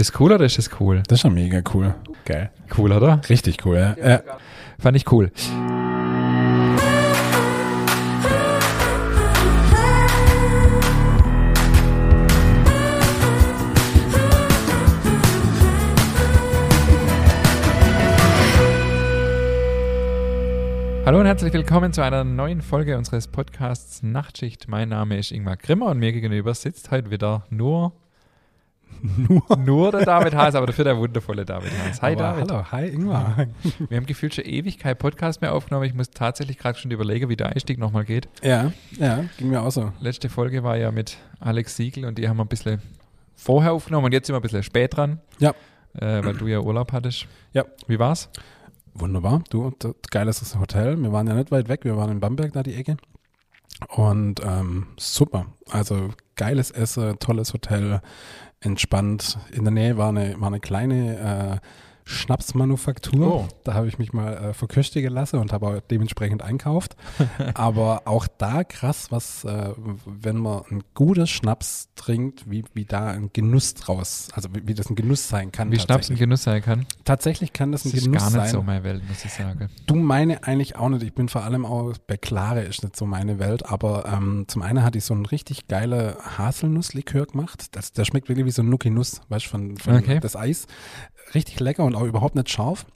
Ist das cool oder ist das cool? Das ist schon mega cool. Geil. Cool, oder? Richtig cool, ja. ja. Fand ich cool. Hallo und herzlich willkommen zu einer neuen Folge unseres Podcasts Nachtschicht. Mein Name ist Ingmar Grimmer und mir gegenüber sitzt heute wieder nur nur, nur der David Haas, aber dafür der wundervolle David Haas. Hi aber David. Hallo, hi Ingmar. Wir haben gefühlt schon ewig kein Podcast mehr aufgenommen. Ich muss tatsächlich gerade schon überlegen, wie der Einstieg nochmal geht. Ja, ja, ging mir auch so. Letzte Folge war ja mit Alex Siegel und die haben wir ein bisschen vorher aufgenommen und jetzt sind wir ein bisschen spät dran. Ja. Äh, weil du ja Urlaub hattest. Ja. Wie war's? Wunderbar. Du, geiles Hotel. Wir waren ja nicht weit weg. Wir waren in Bamberg, da die Ecke. Und ähm, super. Also geiles Essen, tolles Hotel, entspannt. In der Nähe war eine, war eine kleine äh, Schnapsmanufaktur. Oh. Da habe ich mich mal äh, verköstigen lassen und habe auch dementsprechend einkauft. Aber auch da krass, was, äh, wenn man ein gutes Schnaps trinkt, wie, wie da ein Genuss draus, also wie, wie das ein Genuss sein kann. Wie Schnaps ein Genuss sein kann? Tatsächlich kann das, das ein Genuss sein. ist gar nicht sein. so meine Welt, muss ich sagen. Du meine eigentlich auch nicht. Ich bin vor allem auch bei Klare ist nicht so meine Welt. Aber ähm, zum einen hatte ich so einen richtig geile Haselnusslikör gemacht. Das, der schmeckt wirklich wie so ein Nuki-Nuss, weißt du, von, von okay. das Eis. Richtig lecker und auch überhaupt nicht scharf.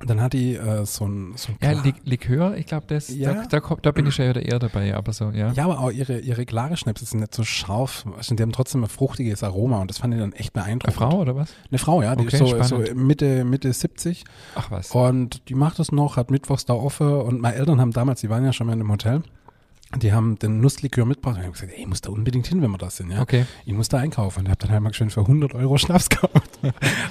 Und dann hat die äh, so ein, so ein Ja, Lik Likör, ich glaube, das ja. da, da, da, bin ich ja eher dabei, aber so, ja. Ja, aber auch ihre, ihre klare Schnäpse sind nicht so scharf. Also die haben trotzdem ein fruchtiges Aroma und das fand ich dann echt beeindruckend. Eine Frau oder was? Eine Frau, ja, die okay, ist so, so, Mitte, Mitte 70. Ach was. Und die macht das noch, hat mittwochs da offen und meine Eltern haben damals, die waren ja schon mal in einem Hotel, die haben den Nusslikör mitgebracht und ich habe gesagt, ey, ich muss da unbedingt hin, wenn wir das sind, ja. Okay. Ich muss da einkaufen. Und habe dann halt mal schön für 100 Euro Schnaps gekauft.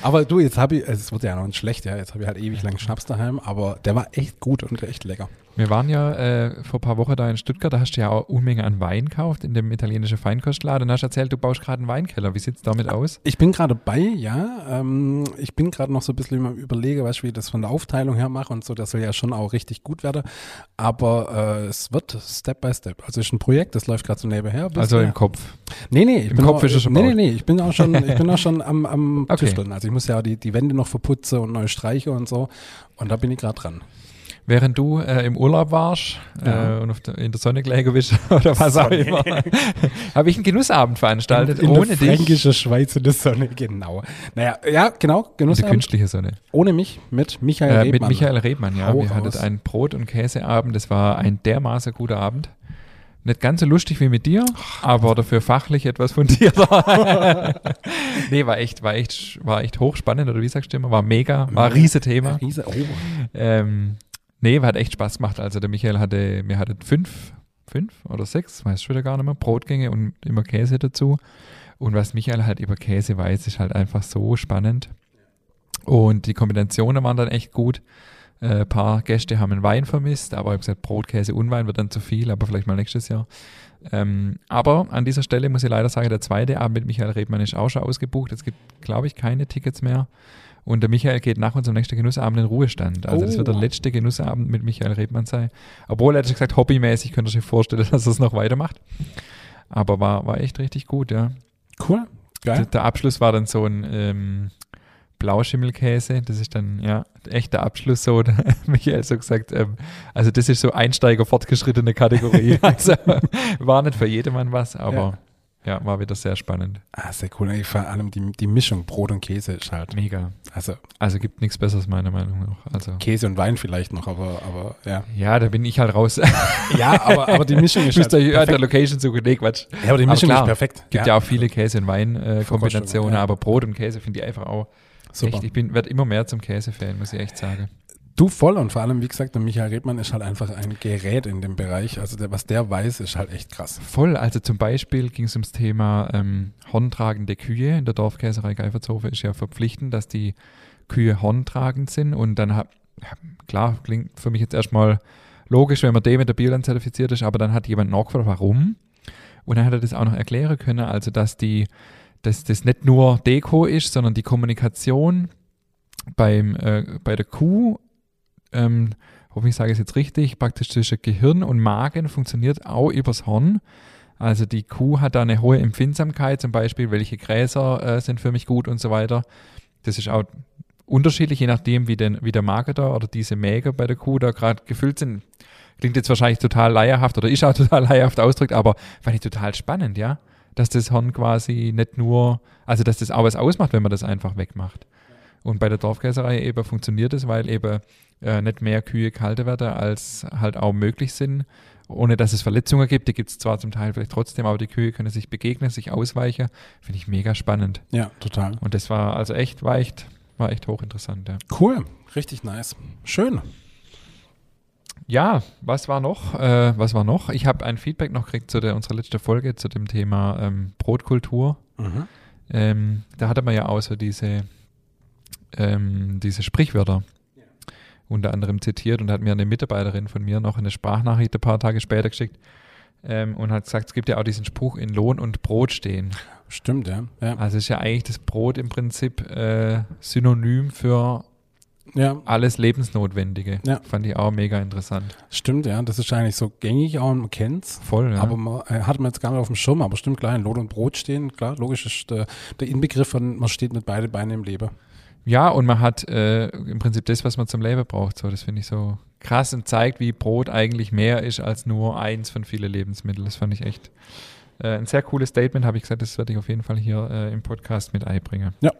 aber du, jetzt habe ich, also es wurde ja noch nicht schlecht, ja, jetzt habe ich halt ewig lang Schnaps daheim, aber der war echt gut und echt lecker. Wir waren ja äh, vor ein paar Wochen da in Stuttgart, da hast du ja auch Unmenge an Wein gekauft in dem italienischen Feinkostladen und hast erzählt, du baust gerade einen Weinkeller. Wie sieht es damit aus? Ich bin gerade bei, ja. Ähm, ich bin gerade noch so ein bisschen im Überlege, weißt, wie ich das von der Aufteilung her mache und so. Das soll ja schon auch richtig gut werden. Aber äh, es wird Step by Step. Also es ist ein Projekt, das läuft gerade so nebenher. Also im Kopf? Nee, nee. Im Kopf ist es schon Nee, nee, nee. Ich bin auch schon, ich bin auch schon am, am okay. Tüfteln. Also ich muss ja die, die Wände noch verputzen und neu streichen und so. Und da bin ich gerade dran während du äh, im Urlaub warst ja. äh, und der, in der Sonne gelegen bist oder was auch immer, habe ich einen Genussabend veranstaltet, in, in ohne der dich. Fränkische Schweiz in der Sonne, genau. Naja, ja, genau, Genussabend. Die künstliche Sonne. Ohne mich, mit Michael äh, Rebmann. Mit Michael Rebmann, ja. Hau Wir hatten einen Brot- und Käseabend, das war ein dermaßen guter Abend. Nicht ganz so lustig wie mit dir, aber dafür fachlich etwas fundierter. nee, war echt, war echt, war echt hochspannend, oder wie sagst du immer? War mega, war ein riese Thema. Riese, oh. Ähm, Nee, hat echt Spaß gemacht. Also der Michael hatte, wir hatten fünf, fünf oder sechs, weiß ich wieder gar nicht mehr, Brotgänge und immer Käse dazu. Und was Michael halt über Käse weiß, ist halt einfach so spannend. Und die Kombinationen waren dann echt gut. Ein äh, paar Gäste haben einen Wein vermisst, aber ich habe gesagt, Brot, Käse und Wein wird dann zu viel, aber vielleicht mal nächstes Jahr. Ähm, aber an dieser Stelle muss ich leider sagen, der zweite Abend mit Michael Redmann ist auch schon ausgebucht. Es gibt, glaube ich, keine Tickets mehr. Und der Michael geht nach unserem nächsten Genussabend in Ruhestand. Also oh. das wird der oh. letzte Genussabend mit Michael Redmann sein. Obwohl er hat gesagt, hobbymäßig könnte ich sich vorstellen, dass er es noch weitermacht. Aber war, war echt richtig gut, ja. Cool. Geil. Der, der Abschluss war dann so ein ähm, Blauschimmelkäse. Das ist dann, ja, echt der Abschluss so. Michael so gesagt, ähm, also das ist so Einsteiger fortgeschrittene Kategorie. also war nicht für jedermann was, aber ja. Ja, war wieder sehr spannend. Ah, sehr cool. Vor allem die, die Mischung Brot und Käse ist halt. Mega. Also, also gibt nichts Besseres, meiner Meinung nach. Also, Käse und Wein vielleicht noch, aber, aber ja. Ja, da bin ich halt raus. ja, aber, aber die Mischung ist halt. Ja, der Location suchen, nee, Quatsch. Ja, aber die Mischung aber klar, ist perfekt. Gibt ja, ja auch viele Käse- und Wein-Kombinationen, äh, ja. aber Brot und Käse finde ich einfach auch. Super. Echt, ich werde immer mehr zum Käse-Fan, muss ich echt sagen. Du voll und vor allem, wie gesagt, der Michael Redmann ist halt einfach ein Gerät in dem Bereich. Also der, was der weiß, ist halt echt krass. Voll. Also zum Beispiel ging es ums Thema ähm, horntragende Kühe. In der Dorfkäserei Geifertshofen ist ja verpflichtend, dass die Kühe horntragend sind. Und dann hat, klar, klingt für mich jetzt erstmal logisch, wenn man dem mit der Bioland zertifiziert ist, aber dann hat jemand nachgefragt, warum. Und dann hat er das auch noch erklären können, also dass die, dass das nicht nur Deko ist, sondern die Kommunikation beim, äh, bei der Kuh ähm, hoffentlich sage ich es jetzt richtig, praktisch zwischen Gehirn und Magen funktioniert auch übers Horn. Also die Kuh hat da eine hohe Empfindsamkeit, zum Beispiel, welche Gräser äh, sind für mich gut und so weiter. Das ist auch unterschiedlich, je nachdem, wie, den, wie der Magen da oder diese Mäger bei der Kuh da gerade gefüllt sind. Klingt jetzt wahrscheinlich total leierhaft oder ist auch total leierhaft ausdrückt, aber fand ich total spannend, ja. Dass das Horn quasi nicht nur, also dass das auch was ausmacht, wenn man das einfach wegmacht. Und bei der Dorfkäserei eben funktioniert es, weil eben äh, nicht mehr Kühe kalte werden, als halt auch möglich sind, ohne dass es Verletzungen gibt. Die gibt es zwar zum Teil vielleicht trotzdem, aber die Kühe können sich begegnen, sich ausweichen. Finde ich mega spannend. Ja, total. Und das war also echt, war echt, war echt hochinteressant, ja. Cool, richtig nice. Schön. Ja, was war noch? Äh, was war noch? Ich habe ein Feedback noch gekriegt zu der, unserer letzten Folge zu dem Thema ähm, Brotkultur. Mhm. Ähm, da hatte man ja auch so diese, ähm, diese Sprichwörter unter anderem zitiert und hat mir eine Mitarbeiterin von mir noch eine Sprachnachricht ein paar Tage später geschickt ähm, und hat gesagt, es gibt ja auch diesen Spruch in Lohn und Brot stehen. Stimmt, ja. ja. Also ist ja eigentlich das Brot im Prinzip äh, synonym für Ja, alles Lebensnotwendige. Ja. Fand ich auch mega interessant. stimmt, ja. Das ist eigentlich so gängig auch, man kennt's. Voll, ja. Aber man äh, hat man jetzt gar nicht auf dem Schirm, aber stimmt klar, in Lohn und Brot stehen, klar, logisch ist der, der Inbegriff von, man steht mit beide Beine im Leben. Ja, und man hat äh, im Prinzip das, was man zum Leben braucht. So, das finde ich so krass und zeigt, wie Brot eigentlich mehr ist als nur eins von vielen Lebensmitteln. Das fand ich echt äh, ein sehr cooles Statement, habe ich gesagt, das werde ich auf jeden Fall hier äh, im Podcast mit einbringen. Ja.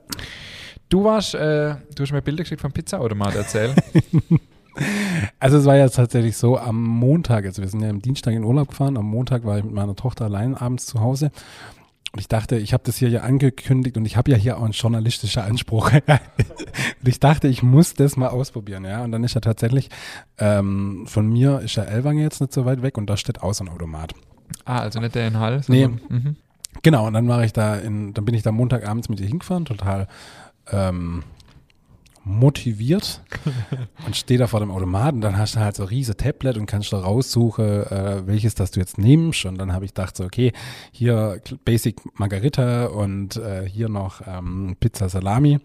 Du warst, äh, du hast mir Bilder geschickt vom Pizzaautomat erzählt. Also es war ja tatsächlich so, am Montag, also wir sind ja am Dienstag in Urlaub gefahren, am Montag war ich mit meiner Tochter allein abends zu Hause und ich dachte, ich habe das hier ja angekündigt und ich habe ja hier auch einen journalistischen Anspruch. und ich dachte, ich muss das mal ausprobieren, ja. Und dann ist ja tatsächlich, ähm, von mir ist ja Elwanger jetzt nicht so weit weg und da steht auch so ein Automat. ah, also nicht der in Hall, Nee. mhm. Genau, und dann war ich da in, dann bin ich da Montagabends mit ihr hingefahren, total ähm, motiviert und stehe da vor dem Automaten. Dann hast du halt so ein riese Tablet und kannst da raussuchen, äh, welches das du jetzt nimmst. Und dann habe ich gedacht so, okay, hier Basic Margarita und äh, hier noch ähm, Pizza Salami.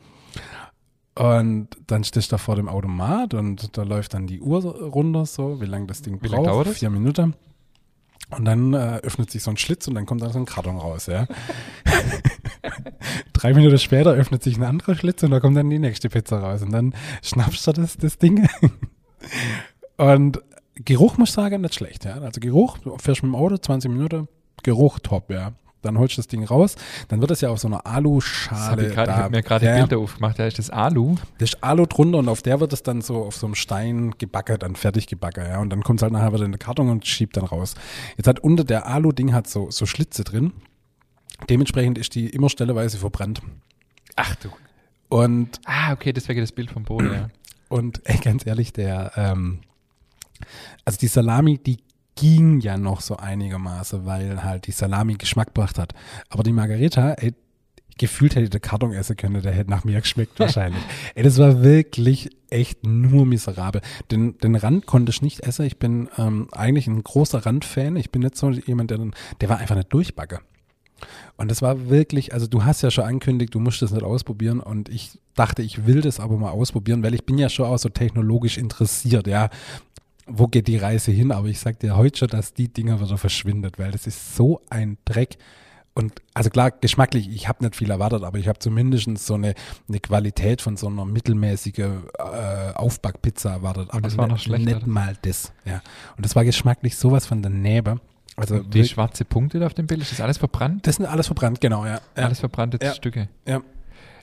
Und dann stehst du da vor dem Automat und da läuft dann die Uhr runter, so, wie lange das Ding Wie braucht. dauert das? Vier Minuten. Und dann äh, öffnet sich so ein Schlitz und dann kommt da so ein Karton raus, ja. Drei Minuten später öffnet sich ein anderer Schlitz und da kommt dann die nächste Pizza raus. Und dann schnappst du das, das Ding. und Geruch, muss ich sagen, nicht schlecht, ja. Also Geruch, du fährst mit dem Auto, 20 Minuten, Geruch top, ja. Dann holst du das Ding raus, dann wird es ja auf so einer Das hab Aluschale ich, grad, ich da. habe mir gerade ja, die Bilder aufgemacht. Da ist das Alu. da ist Alu drunter und auf der wird es dann so auf so einem Stein gebacken, dann fertig gebacken, ja. Und dann kommt es halt nachher wieder in den Karton und schiebt dann raus. Jetzt hat unter der Alu-Ding hat so, so Schlitze drin. Dementsprechend ist die immer stelleweise verbrannt. Ach du. Und, Ah, okay, deswegen das Bild vom Boden, ja. und ey, ganz ehrlich, der, ähm, also die Salami, die ging ja noch so einigermaßen, weil halt die Salami Geschmack gebracht hat. Aber die Margarita, ey, gefühlt hätte der Karton essen können, der hätte nach mir geschmeckt wahrscheinlich. ey, das war wirklich echt nur miserabel. Den, den Rand konnte ich nicht essen. Ich bin ähm, eigentlich ein großer Randfan. Ich bin nicht so jemand, der, dann- der war einfach nicht durchbacke. Und das war wirklich, also du hast ja schon angekündigt, du musst das nicht ausprobieren und ich dachte, ich will das aber mal ausprobieren, weil ich bin ja schon auch so technologisch interessiert, ja. Wo geht die Reise hin? Aber ich sag dir heute schon, dass die Dinger wieder verschwindet, weil das ist so ein Dreck. Und also klar, geschmacklich, ich habe nicht viel erwartet, aber ich habe zumindest so eine, eine Qualität von so einer mittelmäßigen äh, Aufbackpizza erwartet. aber das war noch nicht, schlechter. nicht mal das. Ja. Und das war geschmacklich sowas von daneben. Also Die wirklich- schwarze Punkte da auf dem Bild, ist das alles verbrannt? das sind alles verbrannt, genau, ja. ja. Alles verbrannte Ja. Stücke. Ja.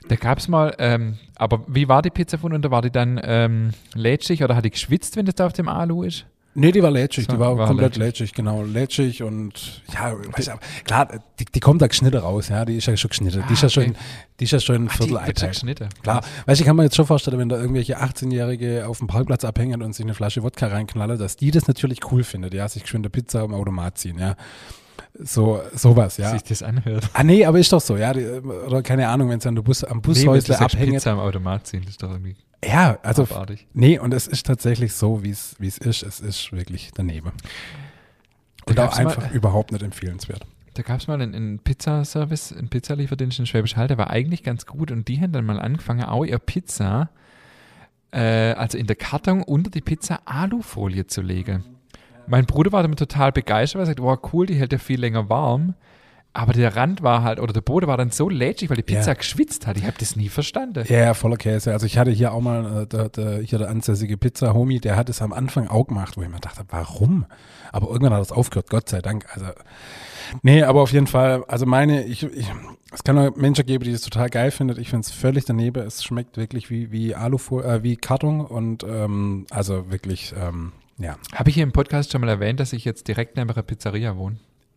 Da gab es mal, ähm, aber wie war die Pizza von unten? War die dann ähm, lätschig oder hat die geschwitzt, wenn das da auf dem Alu ist? Nee, die war lätschig, die war, war komplett lätschig. lätschig. genau. Lätschig und ja, weiß ich, klar, die, die kommt da geschnitten raus, ja, die ist ja schon geschnitten. die, ist ja Ah, okay. schon, die ist ja schon ein die Viertel Eiteig. geschnitten. Klar, weißt du, ich kann mir jetzt schon vorstellen, wenn da irgendwelche 18-Jährige auf dem Parkplatz abhängen und sich eine Flasche Wodka reinknallen, dass die das natürlich cool findet, ja, sich geschwind eine Pizza am Automat ziehen, ja. So, sowas, Ja. Sich das anhört. Ah, nee, aber ist doch so, ja. Die, oder keine Ahnung, wenn es an der Bus, am Bushäusle abhängt. Pizza am Automat ziehen, das ist doch irgendwie Ja, also, abartig. nee, und es ist tatsächlich so, wie es ist. Es ist wirklich daneben. Und Da auch gab's mal- einfach überhaupt nicht empfehlenswert. Da gab es mal einen, einen Pizzaservice, einen Pizzalieferdienst in Schwäbisch Hall, der war eigentlich ganz gut und die haben dann mal angefangen, auch ihr Pizza, äh, also in der Karton unter die Pizza Alufolie zu legen. Mein Bruder war damit total begeistert, weil er sagt, wow, cool, die hält ja viel länger warm. Aber der Rand war halt, oder der Boden war dann so lätschig, weil die Pizza Ja. geschwitzt hat. Ich habe das nie verstanden. Ja, ja, voller Käse. Also ich hatte hier auch mal, äh, der, der, hier der ansässige Pizza-Homie, der hat es am Anfang auch gemacht, wo ich mir dachte, warum? Aber irgendwann hat es aufgehört, Gott sei Dank. Also, nee, aber auf jeden Fall, also meine, ich, ich es kann auch Menschen geben, die das total geil finden. Ich finde es völlig daneben. Es schmeckt wirklich wie, wie Alufolie, äh, wie Karton und ähm, also wirklich, ähm, ja. Habe ich hier im Podcast schon mal erwähnt, dass ich jetzt direkt neben einer Pizzeria wohne?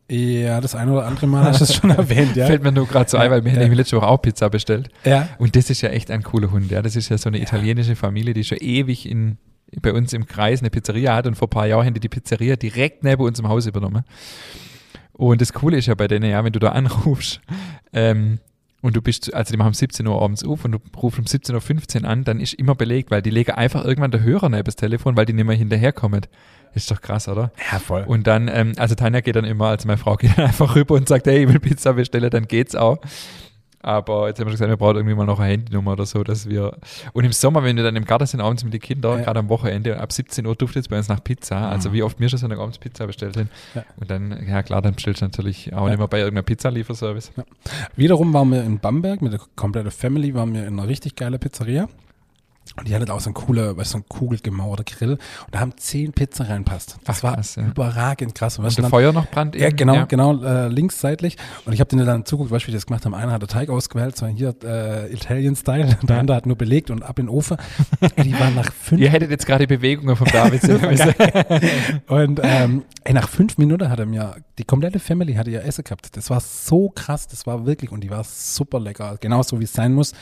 Ja, das eine oder andere Mal hast du es schon erwähnt, ja. Fällt mir nur gerade so ein, weil wir Ja. haben letzte Woche auch Pizza bestellt. Ja, Und das ist ja echt ein cooler Hund. Ja, das ist ja so eine italienische Familie, die schon ewig in, bei uns im Kreis eine Pizzeria hat und vor ein paar Jahren haben die die Pizzeria direkt neben uns im Haus übernommen. Und das Coole ist ja bei denen, ja, wenn du da anrufst, ähm, und du bist, also die machen um 17 Uhr abends auf und du rufst um 17.15 Uhr an, dann ist immer belegt, weil die legen einfach irgendwann der Hörer neben das Telefon, weil die nicht mehr hinterherkommen. Ist doch krass, oder? ja, voll. Und dann, ähm, also Tanja geht dann immer, also meine Frau geht dann einfach rüber und sagt, hey, ich will Pizza bestellen, dann geht's auch. Aber jetzt haben wir gesagt, wir brauchen irgendwie mal noch eine Handynummer oder so, dass wir. Und im Sommer, wenn wir dann im Garten sind, abends mit den Kindern, Ja. gerade am Wochenende, ab 17 Uhr duftet es bei uns nach Pizza. Also wie oft wir schon so eine abends Pizza bestellt haben. Ja. Und dann, ja klar, dann bestellst du natürlich auch Ja. nicht mehr bei irgendeiner Pizzalieferservice. Wiederum waren wir in Bamberg mit der kompletten Family, waren wir in einer richtig geile Pizzeria. Und die hatte auch so ein cooler, weißt du, so ein kugelgemauerter Grill. Und da haben zehn Pizza reinpasst. Das Ach, war krass, ja. überragend krass. Und Und dann, Feuer noch brannt ja, eben, genau, ja. genau, äh, links seitlich. Und ich habe denen dann zuguckt, wie die das gemacht haben. Einer hat den Teig ausgewählt, so hier äh, Italian-Style. Der andere hat nur belegt und ab in den Ofen. Die waren nach fünf Ihr hättet jetzt gerade die Bewegungen vom David sehen müssen. Und ähm, ey, nach fünf Minuten hat er mir, die komplette Family hatte ihr Essen gehabt. Das war so krass, das war wirklich, und die war super lecker, genauso wie es sein muss.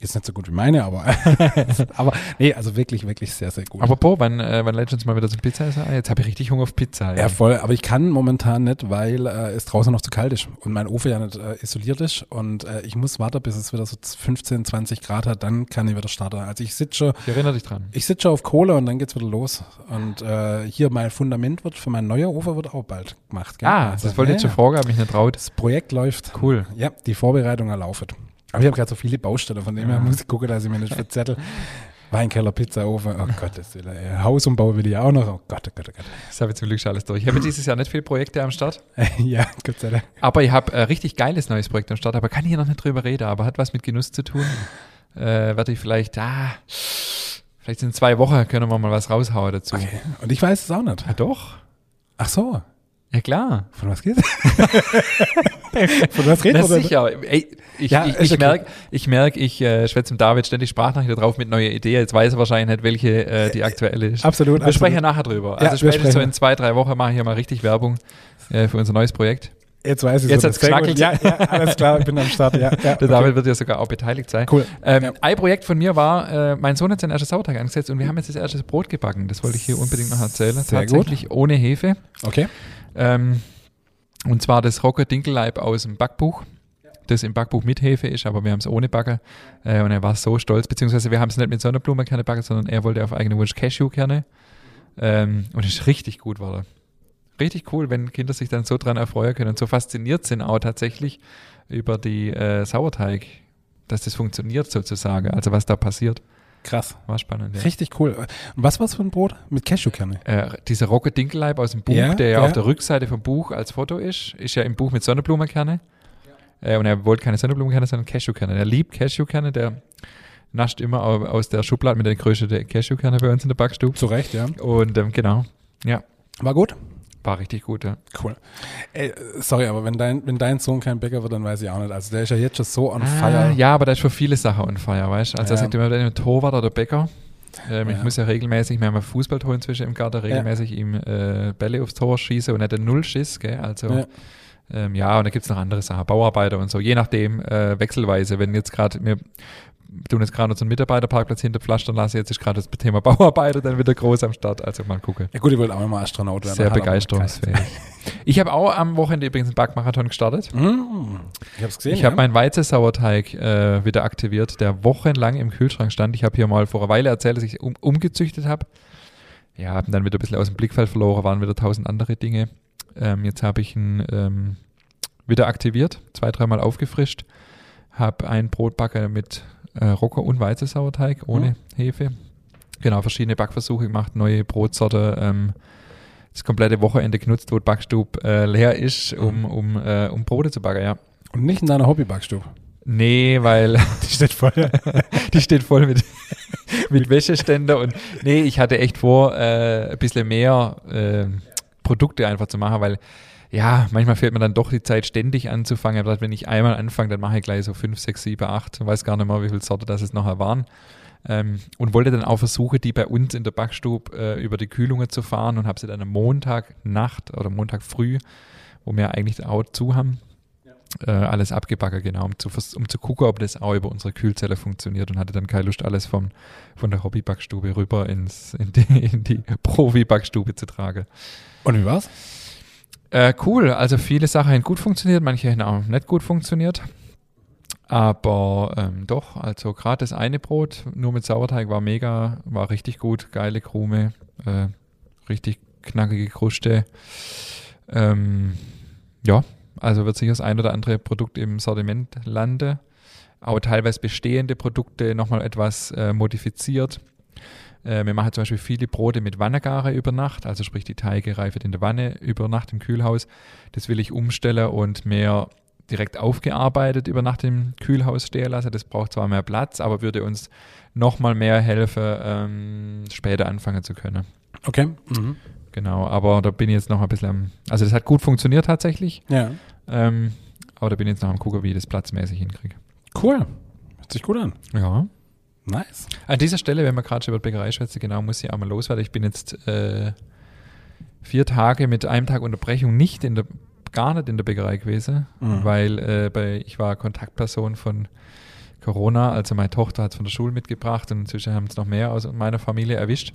Ist nicht so gut wie meine, aber, aber nee, also wirklich, wirklich sehr, sehr gut. Aber Bo, wann, äh, wann lädst du uns mal wieder zum Pizza essen? Ah, Jetzt habe ich richtig Hunger auf Pizza. ja, voll, aber ich kann momentan nicht, weil äh, es draußen noch zu kalt ist und mein Ofen ja nicht äh, isoliert ist und äh, ich muss warten, bis es wieder so 15, 20 Grad hat, dann kann ich wieder starten. Also ich sitze schon, Ich erinnere dich dran. ich sitze schon auf Kohle und dann geht's wieder los. Und äh, hier mein Fundament wird für mein neuer Ofen wird auch bald gemacht. gell? Ah, Also, das wollte ich ja, schon fragen, habe mich nicht traut. Das Projekt läuft. Cool. Ja, die Vorbereitung erlaufen. Aber ich habe gerade so viele Baustellen, von dem her muss ich gucken, dass ich mir nicht verzettel. Weinkeller, Pizzaofen, oh Gottes Willen. ey. Hausumbau will ich auch noch. Oh Gott, oh Gott, oh Gott. Das habe ich zum Glück schon alles durch. Ich habe dieses Jahr nicht viele Projekte am Start, ja, Gott sei Dank. aber ich habe ein richtig geiles neues Projekt am Start, aber kann hier noch nicht drüber reden, aber hat was mit Genuss zu tun. Äh, werde ich vielleicht, ah, vielleicht in zwei Wochen können wir mal was raushauen dazu. Okay. Und ich weiß es auch nicht. Ja, doch. Ach so. Ja, klar. Von was geht's? Von was redet man sicher. Ey, ich Ja, ich, ich okay. merke, ich, merk, ich äh, schwätze mit David ständig Sprachnachrichten drauf mit neuer Idee. Jetzt weiß er wahrscheinlich nicht, welche äh, die aktuelle ist. Absolut. Wir absolut. sprechen ja nachher drüber. Ja, Also spätestens so in zwei, drei Wochen mache ich hier mal richtig Werbung äh, für unser neues Projekt. Jetzt weiß ich Jetzt so, hat's sehr gut. geknackelt. Ja, ja, alles klar, ich bin am Start. Ja, ja, Der okay. David wird ja sogar auch beteiligt sein. Cool. Ähm, Ja. Ein Projekt von mir war, äh, mein Sohn hat seinen ersten Sauerteig angesetzt und wir haben jetzt das erste Brot gebacken. Das wollte ich hier unbedingt noch erzählen. Sehr gut. Tatsächlich ohne Hefe. Okay. Ähm, und zwar das Rocker Dinkelleib aus dem Backbuch, das im Backbuch mit Hefe ist, aber wir haben es ohne Backen. Äh, und er war so stolz, beziehungsweise wir haben es nicht mit Sonnenblumenkerne backen, sondern er wollte auf eigenen Wunsch Cashewkerne. Ähm, und es ist richtig gut, war er. Richtig cool, wenn Kinder sich dann so dran erfreuen können und so fasziniert sind auch tatsächlich über die äh, Sauerteig, dass das funktioniert sozusagen, also was da passiert. Krass. War spannend. Ja. Richtig cool. Und was war's für ein Brot? Mit Cashewkerne. Äh, dieser Rocket Dinkelleib aus dem Buch, Ja, der ja, ja. auf der Rückseite vom Buch als Foto ist, ist ja im Buch mit Sonnenblumenkerne. Äh, und er wollte keine Sonnenblumenkerne, sondern Cashewkerne. Er liebt Cashewkerne, der nascht immer au- aus der Schublade mit der Größe der Cashewkerne bei uns in der Backstube. Zu Recht, ja. Und ähm, genau, ja, War gut? War richtig gut. Ja. Cool. Ey, sorry, aber wenn dein, wenn dein Sohn kein Bäcker wird, dann weiß ich auch nicht. Also der ist ja jetzt schon so on Ah, fire. ja, aber da ist für viele Sachen on fire, weißt du? Also er Ja. sagt immer, der Torwart oder Bäcker. Ähm, Ich Ja. muss ja regelmäßig, wir haben ein Fußballtor inzwischen im Garten, regelmäßig ihm äh, Bälle aufs Tor schießen und er hat einen Nullschiss, gell? Also Ja. Ähm, ja, und da gibt's noch andere Sachen, Bauarbeiter und so, je nachdem, äh, wechselweise. Wenn jetzt gerade, wir tun jetzt gerade unseren Mitarbeiterparkplatz hinter Pflastern lassen, jetzt ist gerade das Thema Bauarbeiter dann wieder groß am Start, also mal gucken. Ja gut, ich wollte auch immer Astronaut werden. Sehr begeisterungsfähig. Ich habe auch am Wochenende übrigens einen Backmarathon gestartet. Mm, ich hab's gesehen. Ich habe ja. meinen Weizensauerteig äh, wieder aktiviert, der wochenlang im Kühlschrank stand. Ich habe hier mal vor einer Weile erzählt, dass ich um, umgezüchtet habe. Ja, habe dann wieder ein bisschen aus dem Blickfeld verloren, waren wieder tausend andere Dinge. Ähm, jetzt habe ich ihn ähm, wieder aktiviert, zwei, dreimal aufgefrischt. Habe ein Brotbacker mit äh, Rocker und Weizensauerteig ohne Mhm. Hefe. Genau, verschiedene Backversuche gemacht, neue Brotsorte. Ähm, das komplette Wochenende genutzt, wo die Backstube äh, leer ist, um, um, äh, um Brote zu backen, ja. Und nicht in deiner Hobbybackstube. Nee, weil Die steht voll. die steht voll mit, mit Wäscheständer und nee, ich hatte echt vor, äh, ein bisschen mehr äh, Produkte einfach zu machen, weil ja, manchmal fehlt mir dann doch die Zeit, ständig anzufangen. Aber wenn ich einmal anfange, dann mache ich gleich so fünf, sechs, sieben, acht. Weiß gar nicht mehr, wie viele Sorte das es nachher waren. Ähm, und wollte dann auch versuchen, die bei uns in der Backstube äh, über die Kühlungen zu fahren und habe sie dann am Montag Nacht oder Montag früh, wo wir eigentlich auch zu haben, äh, alles abgebacken, genau, um zu, um zu gucken, ob das auch über unsere Kühlzelle funktioniert und hatte dann keine Lust, alles vom, von der Hobbybackstube rüber ins, in die, in die Profi-Backstube zu tragen. Und wie war's? Äh, cool, also viele Sachen haben gut funktioniert, manche haben auch nicht gut funktioniert. Aber ähm, doch, also gerade das eine Brot nur mit Sauerteig war mega, war richtig gut, geile Krume, äh, richtig knackige Kruste. Ähm, ja, also wird sicher das ein oder andere Produkt im Sortiment landen. Auch teilweise bestehende Produkte nochmal etwas äh, modifiziert. Äh, wir machen zum Beispiel viele Brote mit Wannegare über Nacht, also sprich die Teige reifen in der Wanne über Nacht im Kühlhaus. Das will ich umstellen und mehr direkt aufgearbeitet über Nacht im Kühlhaus stehen lassen. Das braucht zwar mehr Platz, aber würde uns nochmal mehr helfen, ähm, später anfangen zu können. Okay. Mhm. Genau, aber da bin ich jetzt noch ein bisschen am, also das hat gut funktioniert tatsächlich, Ja. ähm, aber da bin ich jetzt noch am gucken, wie ich das platzmäßig hinkriege. Cool. Hört sich gut an. Ja. Nice. An dieser Stelle, wenn wir gerade schon über Bäckerei schwätzen, genau, muss ich auch mal loswerden. Ich bin jetzt äh, vier Tage mit einem Tag Unterbrechung nicht in der, gar nicht in der Bäckerei gewesen, Mhm. weil äh, bei, ich war Kontaktperson von Corona, also meine Tochter hat es von der Schule mitgebracht und inzwischen haben es noch mehr aus meiner Familie erwischt.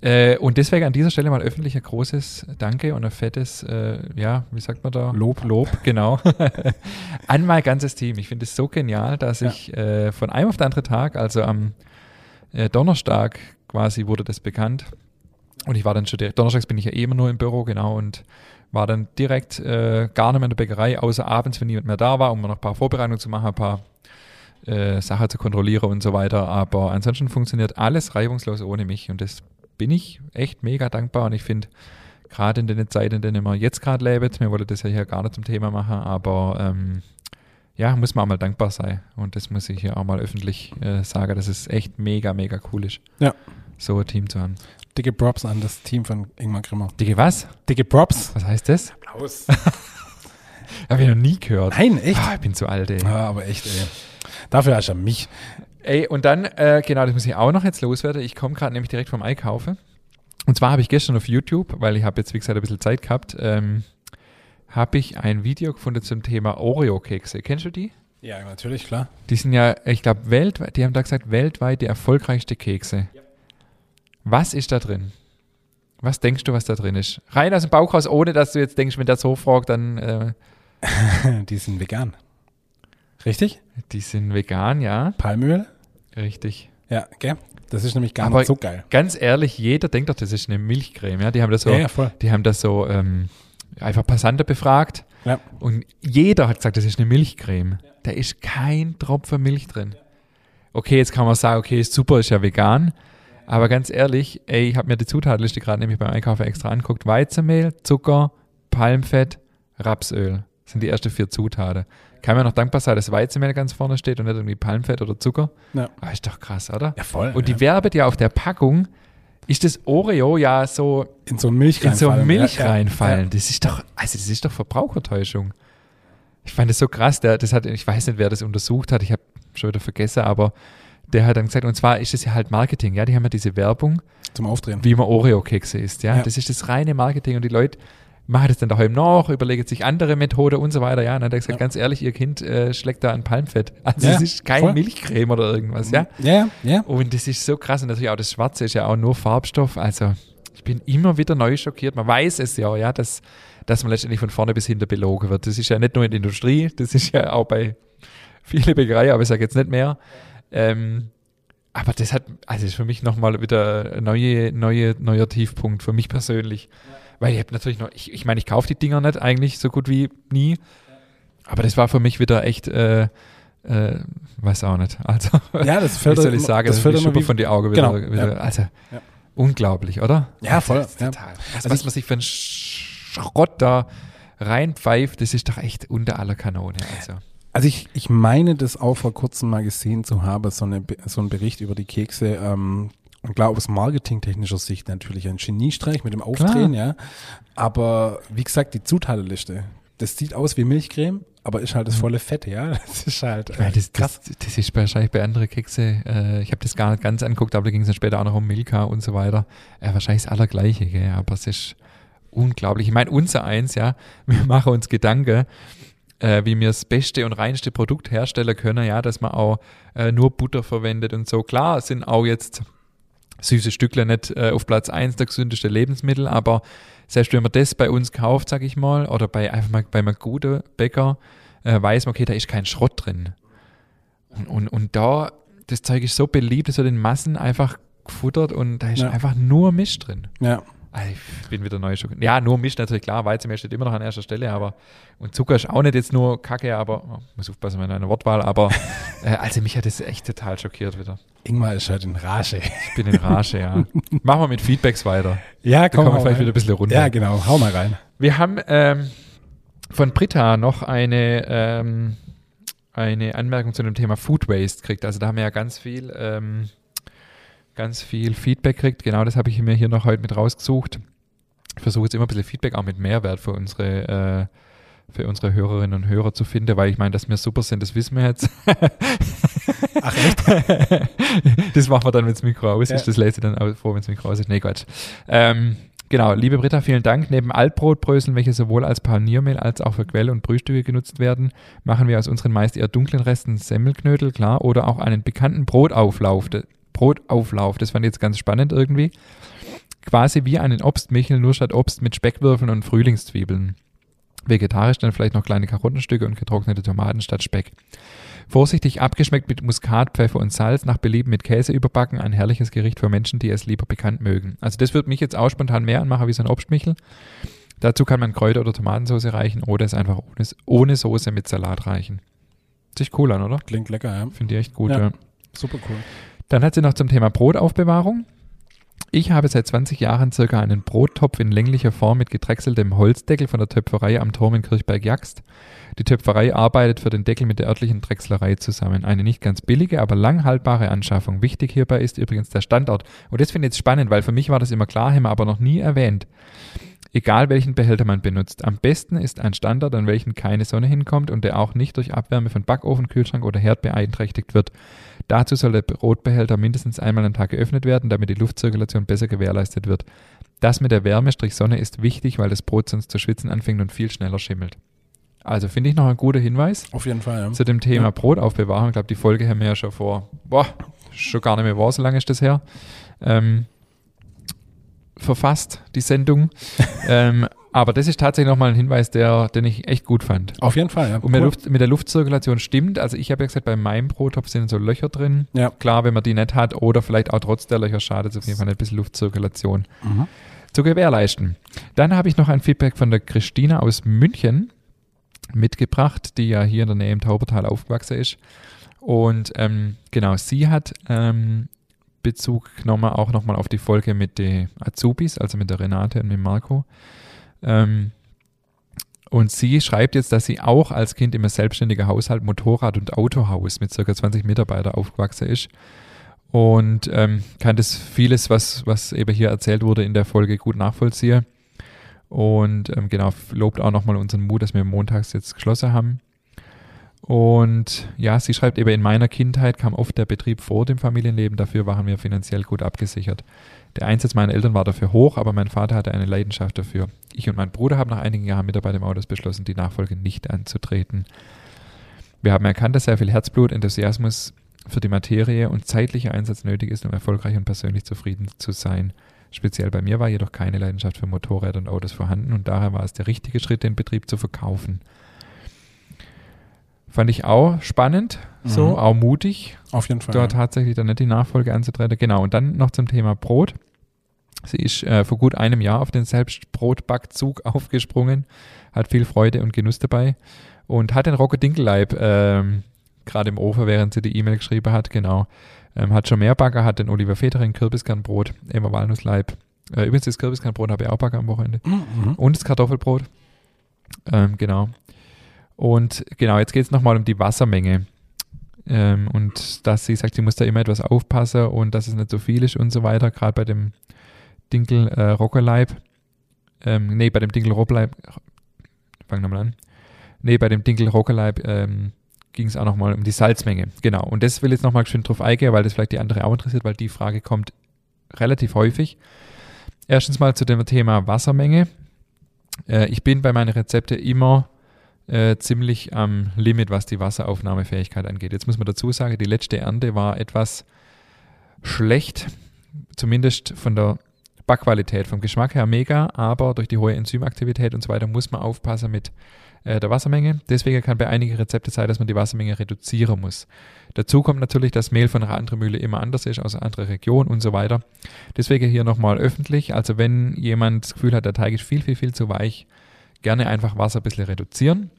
Äh, und deswegen an dieser Stelle mal öffentlich ein großes Danke und ein fettes, äh, ja, wie sagt man da? Lob. Lob, genau. an mein ganzes Team. Ich finde es so genial, dass Ja. ich äh, von einem auf den anderen Tag, also am äh, Donnerstag quasi wurde das bekannt. Und ich war dann schon direkt, donnerstags bin ich ja eh immer nur im Büro, genau, und war dann direkt äh, gar nicht mehr in der Bäckerei, außer abends, wenn niemand mehr da war, um noch ein paar Vorbereitungen zu machen, ein paar äh, Sachen zu kontrollieren und so weiter. Aber ansonsten funktioniert alles reibungslos ohne mich und das bin ich echt mega dankbar und ich finde, gerade in den Zeiten, in denen wir jetzt gerade leben, wir wollen das ja hier gar nicht zum Thema machen, aber ähm, ja, muss man auch mal dankbar sein. Und das muss ich hier auch mal öffentlich äh, sagen, dass es echt mega, mega cool ist, Ja. so ein Team zu haben. Dicke Props an das Team von Ingmar Grimmer. Dicke, was? Dicke Props. Was heißt das? Applaus. Habe ich noch nie gehört. Nein, echt? Ah, ich bin zu alt, ey. Ja, aber echt, ey. Dafür hast du ja mich. Ey, und dann, äh, genau, das muss ich auch noch jetzt loswerden. Ich komme gerade nämlich direkt vom Einkaufen. Und zwar habe ich gestern auf YouTube, weil ich habe jetzt, wie gesagt, ein bisschen Zeit gehabt, ähm, habe ich ein Video gefunden zum Thema Oreo-Kekse. Kennst du die? Ja, natürlich, klar. Die sind ja, ich glaube, weltweit, die haben da gesagt, weltweit die erfolgreichste Kekse. Was ist da drin? Was denkst du, was da drin ist? Rein aus dem Bauch raus, ohne dass du jetzt denkst, wenn der so fragt, dann, äh, Die sind vegan. Richtig? die sind vegan, ja. Palmöl? Richtig. Ja, gell? Das ist nämlich gar Aber- nicht so geil. Ganz ehrlich, jeder denkt doch, das ist eine Milchcreme, ja. Die haben das so, Ja, ja, voll. die haben das so ähm, einfach Passanten befragt Ja. und jeder hat gesagt, das ist eine Milchcreme. Da ist kein Tropfen Milch drin. Okay, jetzt kann man sagen, okay, ist super, ist ja vegan. Aber ganz ehrlich, ey, ich habe mir die Zutatenliste gerade nämlich beim Einkaufen extra angeguckt. Weizenmehl, Zucker, Palmfett, Rapsöl sind die ersten vier Zutaten. Kann mir noch dankbar sein, dass Weizenmehl ganz vorne steht und nicht irgendwie Palmfett oder Zucker. Ja. Aber ist doch krass, oder? Ja, voll. Und die ja. werbet ja auf der Packung, ist das Oreo ja so in so Milch in so reinfallen. Milch ja, ja. reinfallen. Das ist doch, also das ist doch Verbrauchertäuschung. Ich fand das so krass, der, das hat, ich weiß nicht, wer das untersucht hat, ich habe schon wieder vergessen, aber der hat dann gesagt, und zwar ist es ja halt Marketing, ja, die haben ja diese Werbung, Zum Aufdrehen. wie man Oreo-Kekse isst, ja? Ja. das ist das reine Marketing und die Leute machen das dann daheim noch, überlegen sich andere Methoden und so weiter, ja, und dann hat er gesagt, Ja. ganz ehrlich, ihr Kind äh, schlägt da ein Palmfett, also Ja, es ist kein voll. Milchcreme oder irgendwas, ja, Ja, ja. und das ist so krass. Und natürlich auch das Schwarze ist ja auch nur Farbstoff. Also ich bin immer wieder neu schockiert. Man weiß es ja, ja, dass, dass man letztendlich von vorne bis hinten belogen wird. Das ist ja nicht nur in der Industrie, das ist ja auch bei vielen Bäckereien, aber ich sage jetzt nicht mehr. Ähm, aber das hat, also ist für mich nochmal wieder ein neue, neue, neuer Tiefpunkt für mich persönlich. Weil ich habe natürlich noch, ich, ich meine, ich kaufe die Dinger nicht eigentlich so gut wie nie. Aber das war für mich wieder echt, äh, äh, weiß auch nicht. Also, Ja, das wie fällt soll ich immer- sagen, das das fällt Schuppe wie, von die Augen wieder. Genau, wieder ja. Also, Ja. unglaublich, oder? Ja, voll. Das ist Ja. total. Also, Also was ich- man sich für einen Schrott da reinpfeift, das ist doch echt unter aller Kanone. Also. Also ich, ich meine, das auch vor kurzem mal gesehen zu haben, so, eine, so ein Bericht über die Kekse. Ähm, und klar, aus marketingtechnischer Sicht natürlich ein Geniestreich mit dem Aufdrehen, ja. Aber wie gesagt, die Zutatenliste, das sieht aus wie Milchcreme, aber ist halt das volle Fett, ja. Das ist halt äh, das, krass. das, das ist wahrscheinlich bei anderen Kekse, äh, ich habe das gar nicht ganz angeguckt, aber da ging es dann später auch noch um Milka und so weiter. Äh, wahrscheinlich das Allergleiche, gell? aber es ist unglaublich. Ich meine, unser eins, ja, wir machen uns Gedanken, äh, wie wir das beste und reinste Produkt herstellen können, ja, dass man auch äh, nur Butter verwendet und so. Klar, sind auch jetzt süße Stückle nicht äh, auf Platz eins der gesündeste Lebensmittel, aber selbst wenn man das bei uns kauft, sag ich mal, oder bei einfach mal bei einem guten Bäcker, äh, weiß man, okay, da ist kein Schrott drin. Und, und, und da, das Zeug ist so beliebt, es wird in Massen einfach gefuttert und da ist Ja. einfach nur Misch drin. Ja, Also ich bin wieder neu schockiert. Ja, nur Misch natürlich, klar, Weizenmehl steht immer noch an erster Stelle, aber und Zucker ist auch nicht jetzt nur Kacke, aber oh, muss aufpassen mit einer Wortwahl, aber äh, also mich hat das echt total schockiert wieder. Ingmar ist halt in Rage. Ich bin in Rage, ja. Machen wir mit Feedbacks weiter. Ja, Da kommen wir vielleicht rein. wieder ein bisschen runter. Ja, genau, hau mal rein. Wir haben ähm, von Britta noch eine, ähm, eine Anmerkung zu dem Thema Food Waste gekriegt. Also da haben wir ja ganz viel, ähm, ganz viel Feedback gekriegt. Genau das habe ich mir hier noch heute mit rausgesucht. Ich versuche jetzt immer ein bisschen Feedback auch mit Mehrwert für unsere, äh, für unsere Hörerinnen und Hörer zu finden, weil ich meine, dass wir super sind, das wissen wir jetzt. Ach echt? das machen wir dann, wenn das Mikro aus ist. Ja. Das lese ich dann vor, wenn das Mikro aus ist. Nee, Quatsch. Ähm, genau, liebe Britta, vielen Dank. Neben Altbrotbröseln, welche sowohl als Paniermehl als auch für Quell- und Brühstücke genutzt werden, machen wir aus unseren meist eher dunklen Resten Semmelknödel, klar, oder auch einen bekannten Brotauflauf. Brotauflauf, das fand ich jetzt ganz spannend irgendwie. Quasi wie einen Obstmichel, nur statt Obst mit Speckwürfeln und Frühlingszwiebeln. Vegetarisch dann vielleicht noch kleine Karottenstücke und getrocknete Tomaten statt Speck. Vorsichtig abgeschmeckt mit Muskat, Pfeffer und Salz, nach Belieben mit Käse überbacken, ein herrliches Gericht für Menschen, die es lieber bekannt mögen. Also das würde mich jetzt auch spontan mehr anmachen wie so ein Obstmichel. Dazu kann man Kräuter- oder Tomatensauce reichen oder es einfach ohne, ohne Soße mit Salat reichen. Sich cool an, oder? Klingt lecker, ja. Finde ich echt gut. Ja. Ja. Super cool. Dann hat sie noch zum Thema Brotaufbewahrung. Ich habe seit 20 Jahren circa einen Brottopf in länglicher Form mit gedrechseltem Holzdeckel von der Töpferei am Turm in Kirchberg-Jaxt. Die Töpferei arbeitet für den Deckel mit der örtlichen Drechslerei zusammen. Eine nicht ganz billige, aber lang haltbare Anschaffung. Wichtig hierbei ist übrigens der Standort. Und das finde ich jetzt spannend, weil für mich war das immer klar, haben wir aber noch nie erwähnt. Egal welchen Behälter man benutzt. Am besten ist ein Standard, an welchen keine Sonne hinkommt und der auch nicht durch Abwärme von Backofen, Kühlschrank oder Herd beeinträchtigt wird. Dazu soll der Brotbehälter mindestens einmal am Tag geöffnet werden, damit die Luftzirkulation besser gewährleistet wird. Das mit der Wärme strich Sonne ist wichtig, weil das Brot sonst zu schwitzen anfängt und viel schneller schimmelt. Also finde ich noch ein guter Hinweis Auf jeden Fall, ja. zu dem Thema Ja. Brotaufbewahrung. Ich glaube, die Folge haben wir ja schon vor, boah, schon gar nicht mehr war, so lange ist das her, ähm, verfasst, die Sendung. ähm, aber das ist tatsächlich nochmal ein Hinweis, der, den ich echt gut fand. Auf jeden Fall, ja. Und mit, Cool. Luft, mit der Luftzirkulation stimmt. Also ich habe ja gesagt, bei meinem Brottopf sind so Löcher drin. Ja. Klar, wenn man die nicht hat oder vielleicht auch trotz der Löcher schadet es auf jeden Fall ein bisschen Luftzirkulation Mhm. zu gewährleisten. Dann habe ich noch ein Feedback von der Christina aus München mitgebracht, die ja hier in der Nähe im Taubertal aufgewachsen ist. Und ähm, genau, sie hat ähm, Bezug genommen auch nochmal auf die Folge mit den Azubis, also mit der Renate und mit Marco. Ähm, und sie schreibt jetzt, dass sie auch als Kind im selbstständigen Haushalt Motorrad- und Autohaus mit ca. 20 Mitarbeitern aufgewachsen ist und ähm, kann das vieles, was, was eben hier erzählt wurde in der Folge, gut nachvollziehen. Und ähm, genau, lobt auch nochmal unseren Mut, dass wir montags jetzt geschlossen haben. Und ja, sie schreibt eben, in meiner Kindheit kam oft der Betrieb vor dem Familienleben, dafür waren wir finanziell gut abgesichert. Der Einsatz meiner Eltern war dafür hoch, aber mein Vater hatte eine Leidenschaft dafür. Ich und mein Bruder haben nach einigen Jahren Mitarbeit im Autos beschlossen, die Nachfolge nicht anzutreten. Wir haben erkannt, dass sehr viel Herzblut, Enthusiasmus für die Materie und zeitlicher Einsatz nötig ist, um erfolgreich und persönlich zufrieden zu sein. Speziell bei mir war jedoch keine Leidenschaft für Motorräder und Autos vorhanden und daher war es der richtige Schritt, den Betrieb zu verkaufen. Fand ich auch spannend, so, Mhm. auch mutig, Auf jeden Fall. dort ja. tatsächlich dann nicht die Nachfolge anzutreten. Genau, und dann noch zum Thema Brot. Sie ist äh, vor gut einem Jahr auf den Selbstbrotbackzug aufgesprungen, hat viel Freude und Genuss dabei und hat den Rocco Dinkelleib ähm, gerade im Ofen, während sie die E-Mail geschrieben hat, genau. Ähm, hat schon mehr Bagger, hat den Oliver Federing Kürbiskernbrot, Emma Walnussleib. Äh, übrigens, das Kürbiskernbrot habe ich auch Bagger am Wochenende. Mhm. Und das Kartoffelbrot. Ähm, genau. Und genau, jetzt geht es nochmal um die Wassermenge. Ähm, und dass sie sagt, sie muss da immer etwas aufpassen und dass es nicht so viel ist und so weiter, gerade bei dem Dinkel äh, Rockerleib. Ähm, nee, bei dem Dinkel Rockerleib, fang nochmal an. Nee, bei dem Dinkel Rockerleib ähm, ging es auch nochmal um die Salzmenge. Genau. Und das will ich jetzt nochmal schön drauf eingehen, weil das vielleicht die andere auch interessiert, weil die Frage kommt relativ häufig. Erstens mal zu dem Thema Wassermenge. Äh, ich bin bei meinen Rezepten immer äh, ziemlich am Limit, was die Wasseraufnahmefähigkeit angeht. Jetzt muss man dazu sagen, die letzte Ernte war etwas schlecht, zumindest von der Backqualität, vom Geschmack her mega, aber durch die hohe Enzymaktivität und so weiter muss man aufpassen mit äh, der Wassermenge. Deswegen kann bei einigen Rezepten sein, dass man die Wassermenge reduzieren muss. Dazu kommt natürlich, dass Mehl von einer anderen Mühle immer anders ist, aus einer anderen Region und so weiter. Deswegen hier nochmal öffentlich. Also wenn jemand das Gefühl hat, der Teig ist viel, viel, viel zu weich, gerne einfach Wasser ein bisschen reduzieren.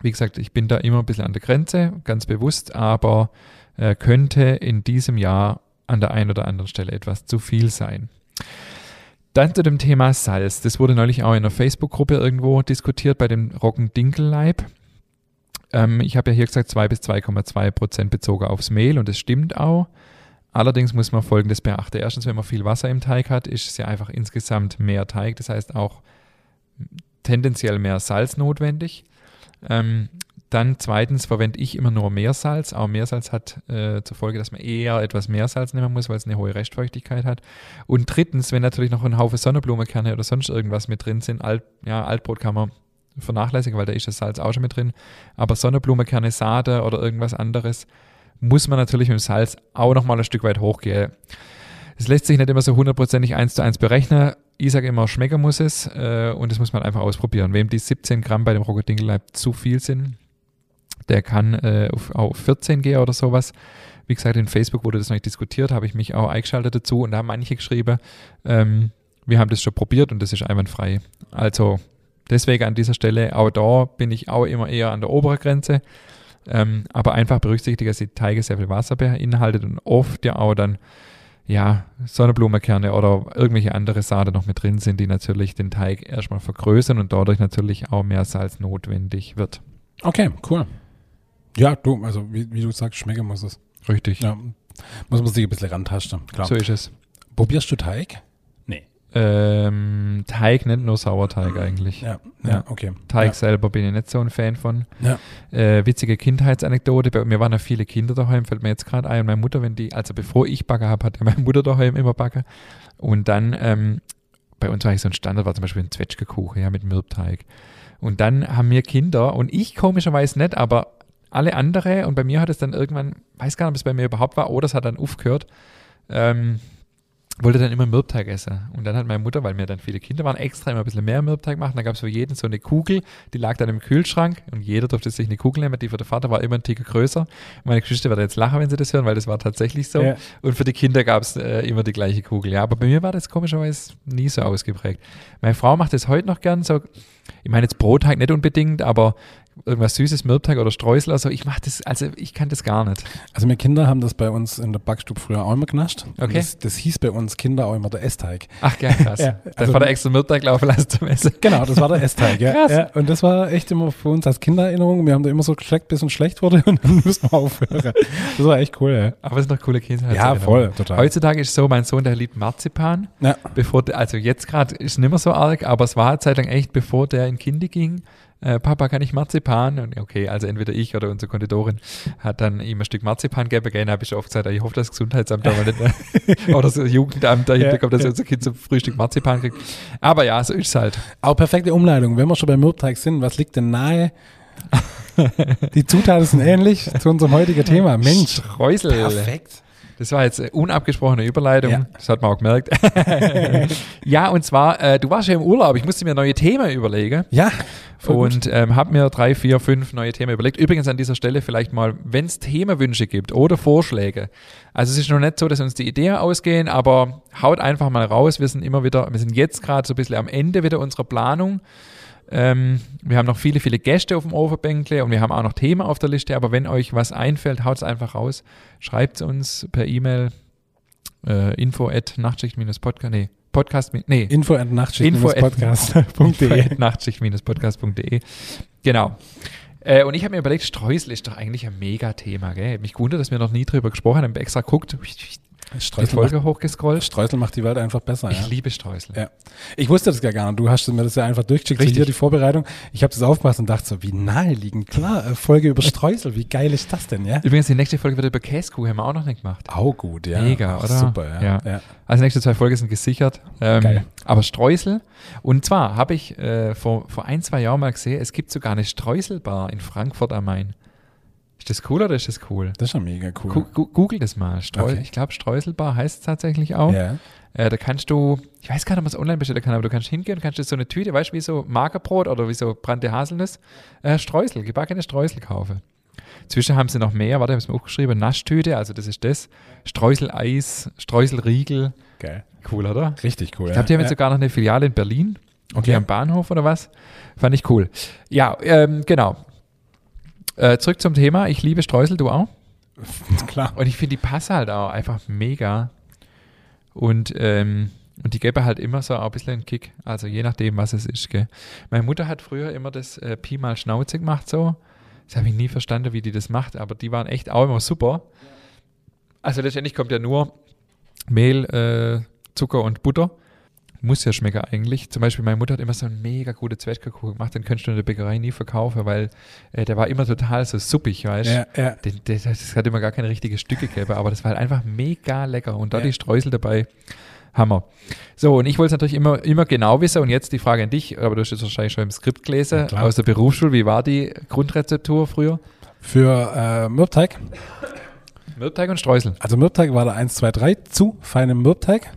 Wie gesagt, ich bin da immer ein bisschen an der Grenze, ganz bewusst, aber äh, könnte in diesem Jahr an der einen oder anderen Stelle etwas zu viel sein. Dann zu dem Thema Salz. Das wurde neulich auch in einer Facebook-Gruppe irgendwo diskutiert bei dem Roggendinkelleib. Ähm, ich habe ja hier gesagt 2 bis 2,2 Prozent bezogen aufs Mehl und das stimmt auch. Allerdings muss man Folgendes beachten. Erstens, wenn man viel Wasser im Teig hat, ist es ja einfach insgesamt mehr Teig. Das heißt auch tendenziell mehr Salz notwendig. Ähm, dann zweitens verwende ich immer nur Meersalz. Auch Meersalz hat äh, zur Folge, dass man eher etwas mehr Salz nehmen muss, weil es eine hohe Restfeuchtigkeit hat. Und drittens, wenn natürlich noch ein Haufen Sonnenblumenkerne oder sonst irgendwas mit drin sind, Alt, ja, Altbrot kann man vernachlässigen, weil da ist das Salz auch schon mit drin. Aber Sonnenblumenkerne, Sade oder irgendwas anderes muss man natürlich mit dem Salz auch nochmal ein Stück weit hochgehen. Es lässt sich nicht immer so hundertprozentig eins zu eins berechnen. Ich sage immer, schmecken muss es äh, und das muss man einfach ausprobieren. Wem die 17 Gramm bei dem Rocket-Dinkelleib zu viel sind, der kann äh, auf, auf 14 gehen oder sowas. Wie gesagt, in Facebook wurde das noch nicht diskutiert, habe ich mich auch eingeschaltet dazu und da haben manche geschrieben, ähm, wir haben das schon probiert und das ist einwandfrei. Also deswegen an dieser Stelle, auch da bin ich auch immer eher an der oberen Grenze. Ähm, aber einfach berücksichtigen, dass die Teige sehr viel Wasser beinhaltet und oft ja auch dann ja, Sonnenblumenkerne oder irgendwelche andere Sade noch mit drin sind, die natürlich den Teig erstmal vergrößern und dadurch natürlich auch mehr Salz notwendig wird. Okay, cool. Ja, du, also wie, wie du sagst, schmecken muss es. Richtig. Ja, muss man sich ein bisschen rantasten, klar. So ist es. Probierst du Teig? Ähm, Teig, nicht nur Sauerteig eigentlich. Ja, Ja. ja, okay. Teig ja. selber bin ich nicht so ein Fan von. Ja. Äh, witzige Kindheitsanekdote. Bei mir waren ja viele Kinder daheim, fällt mir jetzt gerade ein. Und meine Mutter, wenn die, also bevor ich Bagger habe, hat ja meine Mutter daheim immer Bagger. Und dann, ähm, bei uns war ich so ein Standard, war zum Beispiel ein Zwetschgekuchen, ja, mit Mürbteig. Und dann haben wir Kinder und ich komischerweise nicht, aber alle andere und bei mir hat es dann irgendwann, weiß gar nicht, ob es bei mir überhaupt war, oder es hat dann aufgehört, ähm, wollte dann immer Mürbteig essen. Und dann hat meine Mutter, weil mir dann viele Kinder waren, extra immer ein bisschen mehr Mürbteig machen. Dann gab es für jeden so eine Kugel, die lag dann im Kühlschrank und jeder durfte sich eine Kugel nehmen. Die für den Vater war immer ein Ticken größer. Meine Geschichte wird jetzt lachen, wenn sie das hören, weil das war tatsächlich so. Ja. Und für die Kinder gab es äh, immer die gleiche Kugel. Ja, aber bei mir war das komischerweise nie so ausgeprägt. Meine Frau macht das heute noch gern so. Ich meine jetzt Brotteig nicht unbedingt, aber irgendwas Süßes, Mürbteig oder Streusel. Also ich mache das, also ich kann das gar nicht. Also wir Kinder haben das bei uns in der Backstube früher auch immer genascht. Okay. Das, das hieß bei uns Kinder auch immer der Essteig. Ach geil, krass. Ja, also- war der extra Mürbteig laufen lassen zum Essen. Genau, das war der Essteig, ja. Krass. ja. Und das war echt immer für uns als Kindererinnerung. Wir haben da immer so geschleckt, bis uns schlecht wurde und dann müssen wir aufhören. Das war echt cool, ja. Aber es sind noch coole Kinder. Ja, voll, total. Heutzutage ist es so, mein Sohn, der liebt Marzipan. Ja. Bevor, der- also jetzt gerade ist es nicht mehr so arg, aber es war eine Zeit lang echt, bevor der in Kindi ging, äh, Papa, kann ich Marzipan? Und okay, also entweder ich oder unsere Konditorin hat dann ihm ein Stück Marzipan gegeben. Dann habe ich oft gesagt, ich hoffe, das Gesundheitsamt aber nicht, mehr- oder das Jugendamt dahinter Ja, kommt, dass ja. unser Kind zum Frühstück Marzipan kriegt. Aber ja, so ist es halt. Auch perfekte Umleitung. Wenn wir schon beim Mürbteig sind, was liegt denn nahe? Die Zutaten sind ähnlich zu unserem heutigen Thema. Mensch. Streusel. Perfekt. Das war jetzt eine unabgesprochene Überleitung. Ja. Das hat man auch gemerkt. ja, und zwar, äh, du warst ja im Urlaub. Ich musste mir neue Themen überlegen. Ja, und ähm, habe mir drei, vier, fünf neue Themen überlegt. Übrigens an dieser Stelle vielleicht mal, wenn es Themenwünsche gibt oder Vorschläge. Also es ist noch nicht so, dass uns die Ideen ausgehen, aber haut einfach mal raus. Wir sind immer wieder, wir sind jetzt gerade so ein bisschen am Ende wieder unserer Planung. Ähm, wir haben noch viele, viele Gäste auf dem Overbänkle und wir haben auch noch Themen auf der Liste. Aber wenn euch was einfällt, haut es einfach raus. Schreibt es uns per E-Mail äh, info at nachtschicht-podcast. Nee, Podcast, nee. Info at nachtschicht-podcast.de. Nachtschicht-podcast.de. Genau. Äh, und ich habe mir überlegt, Streusel ist doch eigentlich ein Mega-Thema, gell? Mich gewundert, dass wir noch nie drüber gesprochen haben. Ich habe extra geguckt, die Streusel Folge macht, hochgescrollt. Streusel macht die Welt einfach besser. Ich ja. liebe Streusel. Ja. Ich wusste das gar nicht. Du hast mir das ja einfach durchgeschickt. Richtig. Hier die Vorbereitung. Ich habe das aufgemacht und dachte so, wie naheliegend. Klar, äh, Folge über Streusel. Wie geil ist das denn, ja? Übrigens, die nächste Folge wird über Käsekuh, haben wir auch noch nicht gemacht. Auch gut, ja. Mega, Ach, oder? Super, ja. Ja. ja. Also nächste zwei Folgen sind gesichert. Ähm, Geil. Aber Streusel. Und zwar habe ich äh, vor, vor ein, zwei Jahren mal gesehen, es gibt sogar eine Streuselbar in Frankfurt am Main. Ist das cool oder ist das cool? Das ist schon mega cool. Gu- Google das mal. Streu Okay. Ich glaube, Streuselbar heißt es tatsächlich auch. Ja. Äh, da kannst du, ich weiß gar nicht, ob man es online bestellen kann, aber du kannst hingehen und kannst dir so eine Tüte, weißt du, wie so Magerbrot oder wie so brannte Haselnuss, äh, Streusel, gebackene Streusel kaufen. Zwischen haben sie noch mehr, warte, ich habe es mir aufgeschrieben, Naschtüte, also das ist das, Streuseleis, Streuselriegel, Geil. cool, oder? Richtig cool. Ich glaube, die haben jetzt ja. sogar noch eine Filiale in Berlin, okay, Okay. am Bahnhof oder was, fand ich cool. Ja, ähm, genau. Äh, zurück zum Thema, ich liebe Streusel, du auch? Klar. Und ich finde, die passen halt auch einfach mega. Und, ähm, und die geben halt immer so auch ein bisschen einen Kick. Also je nachdem, was es ist. Gell. Meine Mutter hat früher immer das äh, Pi mal Schnauze gemacht so. Das habe ich nie verstanden, wie die das macht, aber die waren echt auch immer super. Also letztendlich kommt ja nur Mehl, äh, Zucker und Butter. Muss ja schmecken eigentlich. Zum Beispiel meine Mutter hat immer so einen mega guten Zwetschgenkuchen gemacht, den könntest du in der Bäckerei nie verkaufen, weil äh, der war immer total so suppig, weißt du? Ja, ja. Den, den, das hat immer gar keine richtige Stücke gegeben, aber das war halt einfach mega lecker. Und da Ja. die Streusel dabei, Hammer. So, und ich wollte es natürlich immer, immer genau wissen. Und jetzt die Frage an dich, aber du hast es wahrscheinlich schon im Skript gelesen, Ja, aus der Berufsschule. Wie war die Grundrezeptur früher? Für äh, Mürbteig, Mürbteig und Streusel. also Mürbteig war da 1, 2, 3 zu feinem Mürbteig,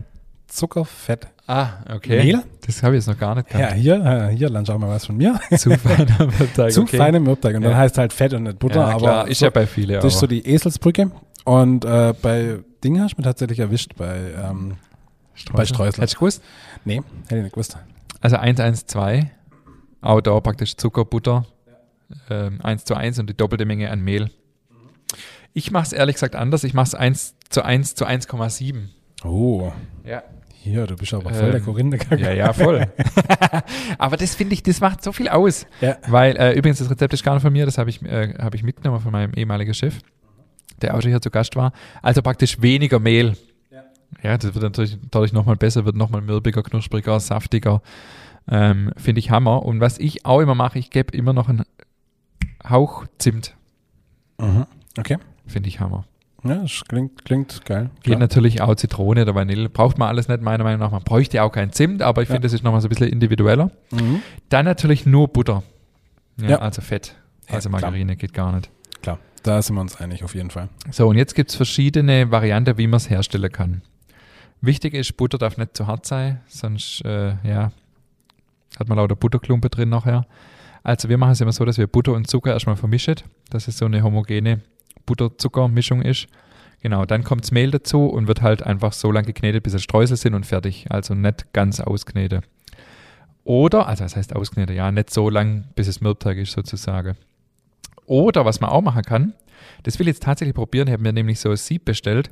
Zucker, Fett. Ah, okay. Mehl? Das habe ich jetzt noch gar nicht Ja, gehabt. hier, äh, hier lernst du auch mal was von mir. Zu feiner Mürbteig, zu okay. feinem Mürbteig. Und dann Ja. heißt halt Fett und nicht Butter. ja, aber klar, ist so, ja bei vielen. das ist so aber die Eselsbrücke. Und äh, bei Ding hast du mich tatsächlich erwischt, bei, ähm, bei Streusel. Hättest du gewusst? nee, hätte ich nicht gewusst. Also 112, auch da praktisch Zucker, Butter, ähm, 1 zu 1 und die doppelte Menge an Mehl. Ich mache es ehrlich gesagt anders. Ich mache es 1 zu 1 zu 1,7. Oh, Ja. Hier, du bist aber voll der Ähm, Korinther. Ja, ja, voll. Aber das finde ich, das macht so viel aus. Ja. Weil, äh, übrigens, das Rezept ist gar nicht von mir, das habe ich, äh, hab ich mitgenommen von meinem ehemaligen Chef, der auch schon hier zu Gast war. Also praktisch weniger Mehl. Ja, das wird natürlich dadurch nochmal besser, wird nochmal mürbiger, knuspriger, saftiger. Ähm, finde ich Hammer. Und was ich auch immer mache, ich gebe immer noch einen Hauch Zimt. Mhm. Okay. Finde ich Hammer. Ja, das klingt, klingt geil. Geht Klar. natürlich auch Zitrone oder Vanille. Braucht man alles nicht, meiner Meinung nach. Man bräuchte auch kein Zimt, aber ich Ja. finde, das ist nochmal so ein bisschen individueller. Mhm. Dann natürlich nur Butter. Ja, Ja. also Fett. Also klar. Margarine geht gar nicht. Klar, da sind wir uns einig auf jeden Fall. So, und jetzt gibt es verschiedene Varianten, wie man es herstellen kann. Wichtig ist, Butter darf nicht zu hart sein, sonst äh, ja, hat man lauter Butterklumpe drin nachher. Also wir machen es immer so, dass wir Butter und Zucker erstmal vermischen, dass es so eine homogene Butter-Zucker-Mischung ist. Genau, dann kommt das Mehl dazu und wird halt einfach so lange geknetet, bis es Streusel sind und fertig. Also nicht ganz auskneten. Oder, also das heißt auskneten, ja, nicht so lang, bis es Mürbteig ist sozusagen. Oder was man auch machen kann, das will ich jetzt tatsächlich probieren, ich habe mir nämlich so ein Sieb bestellt.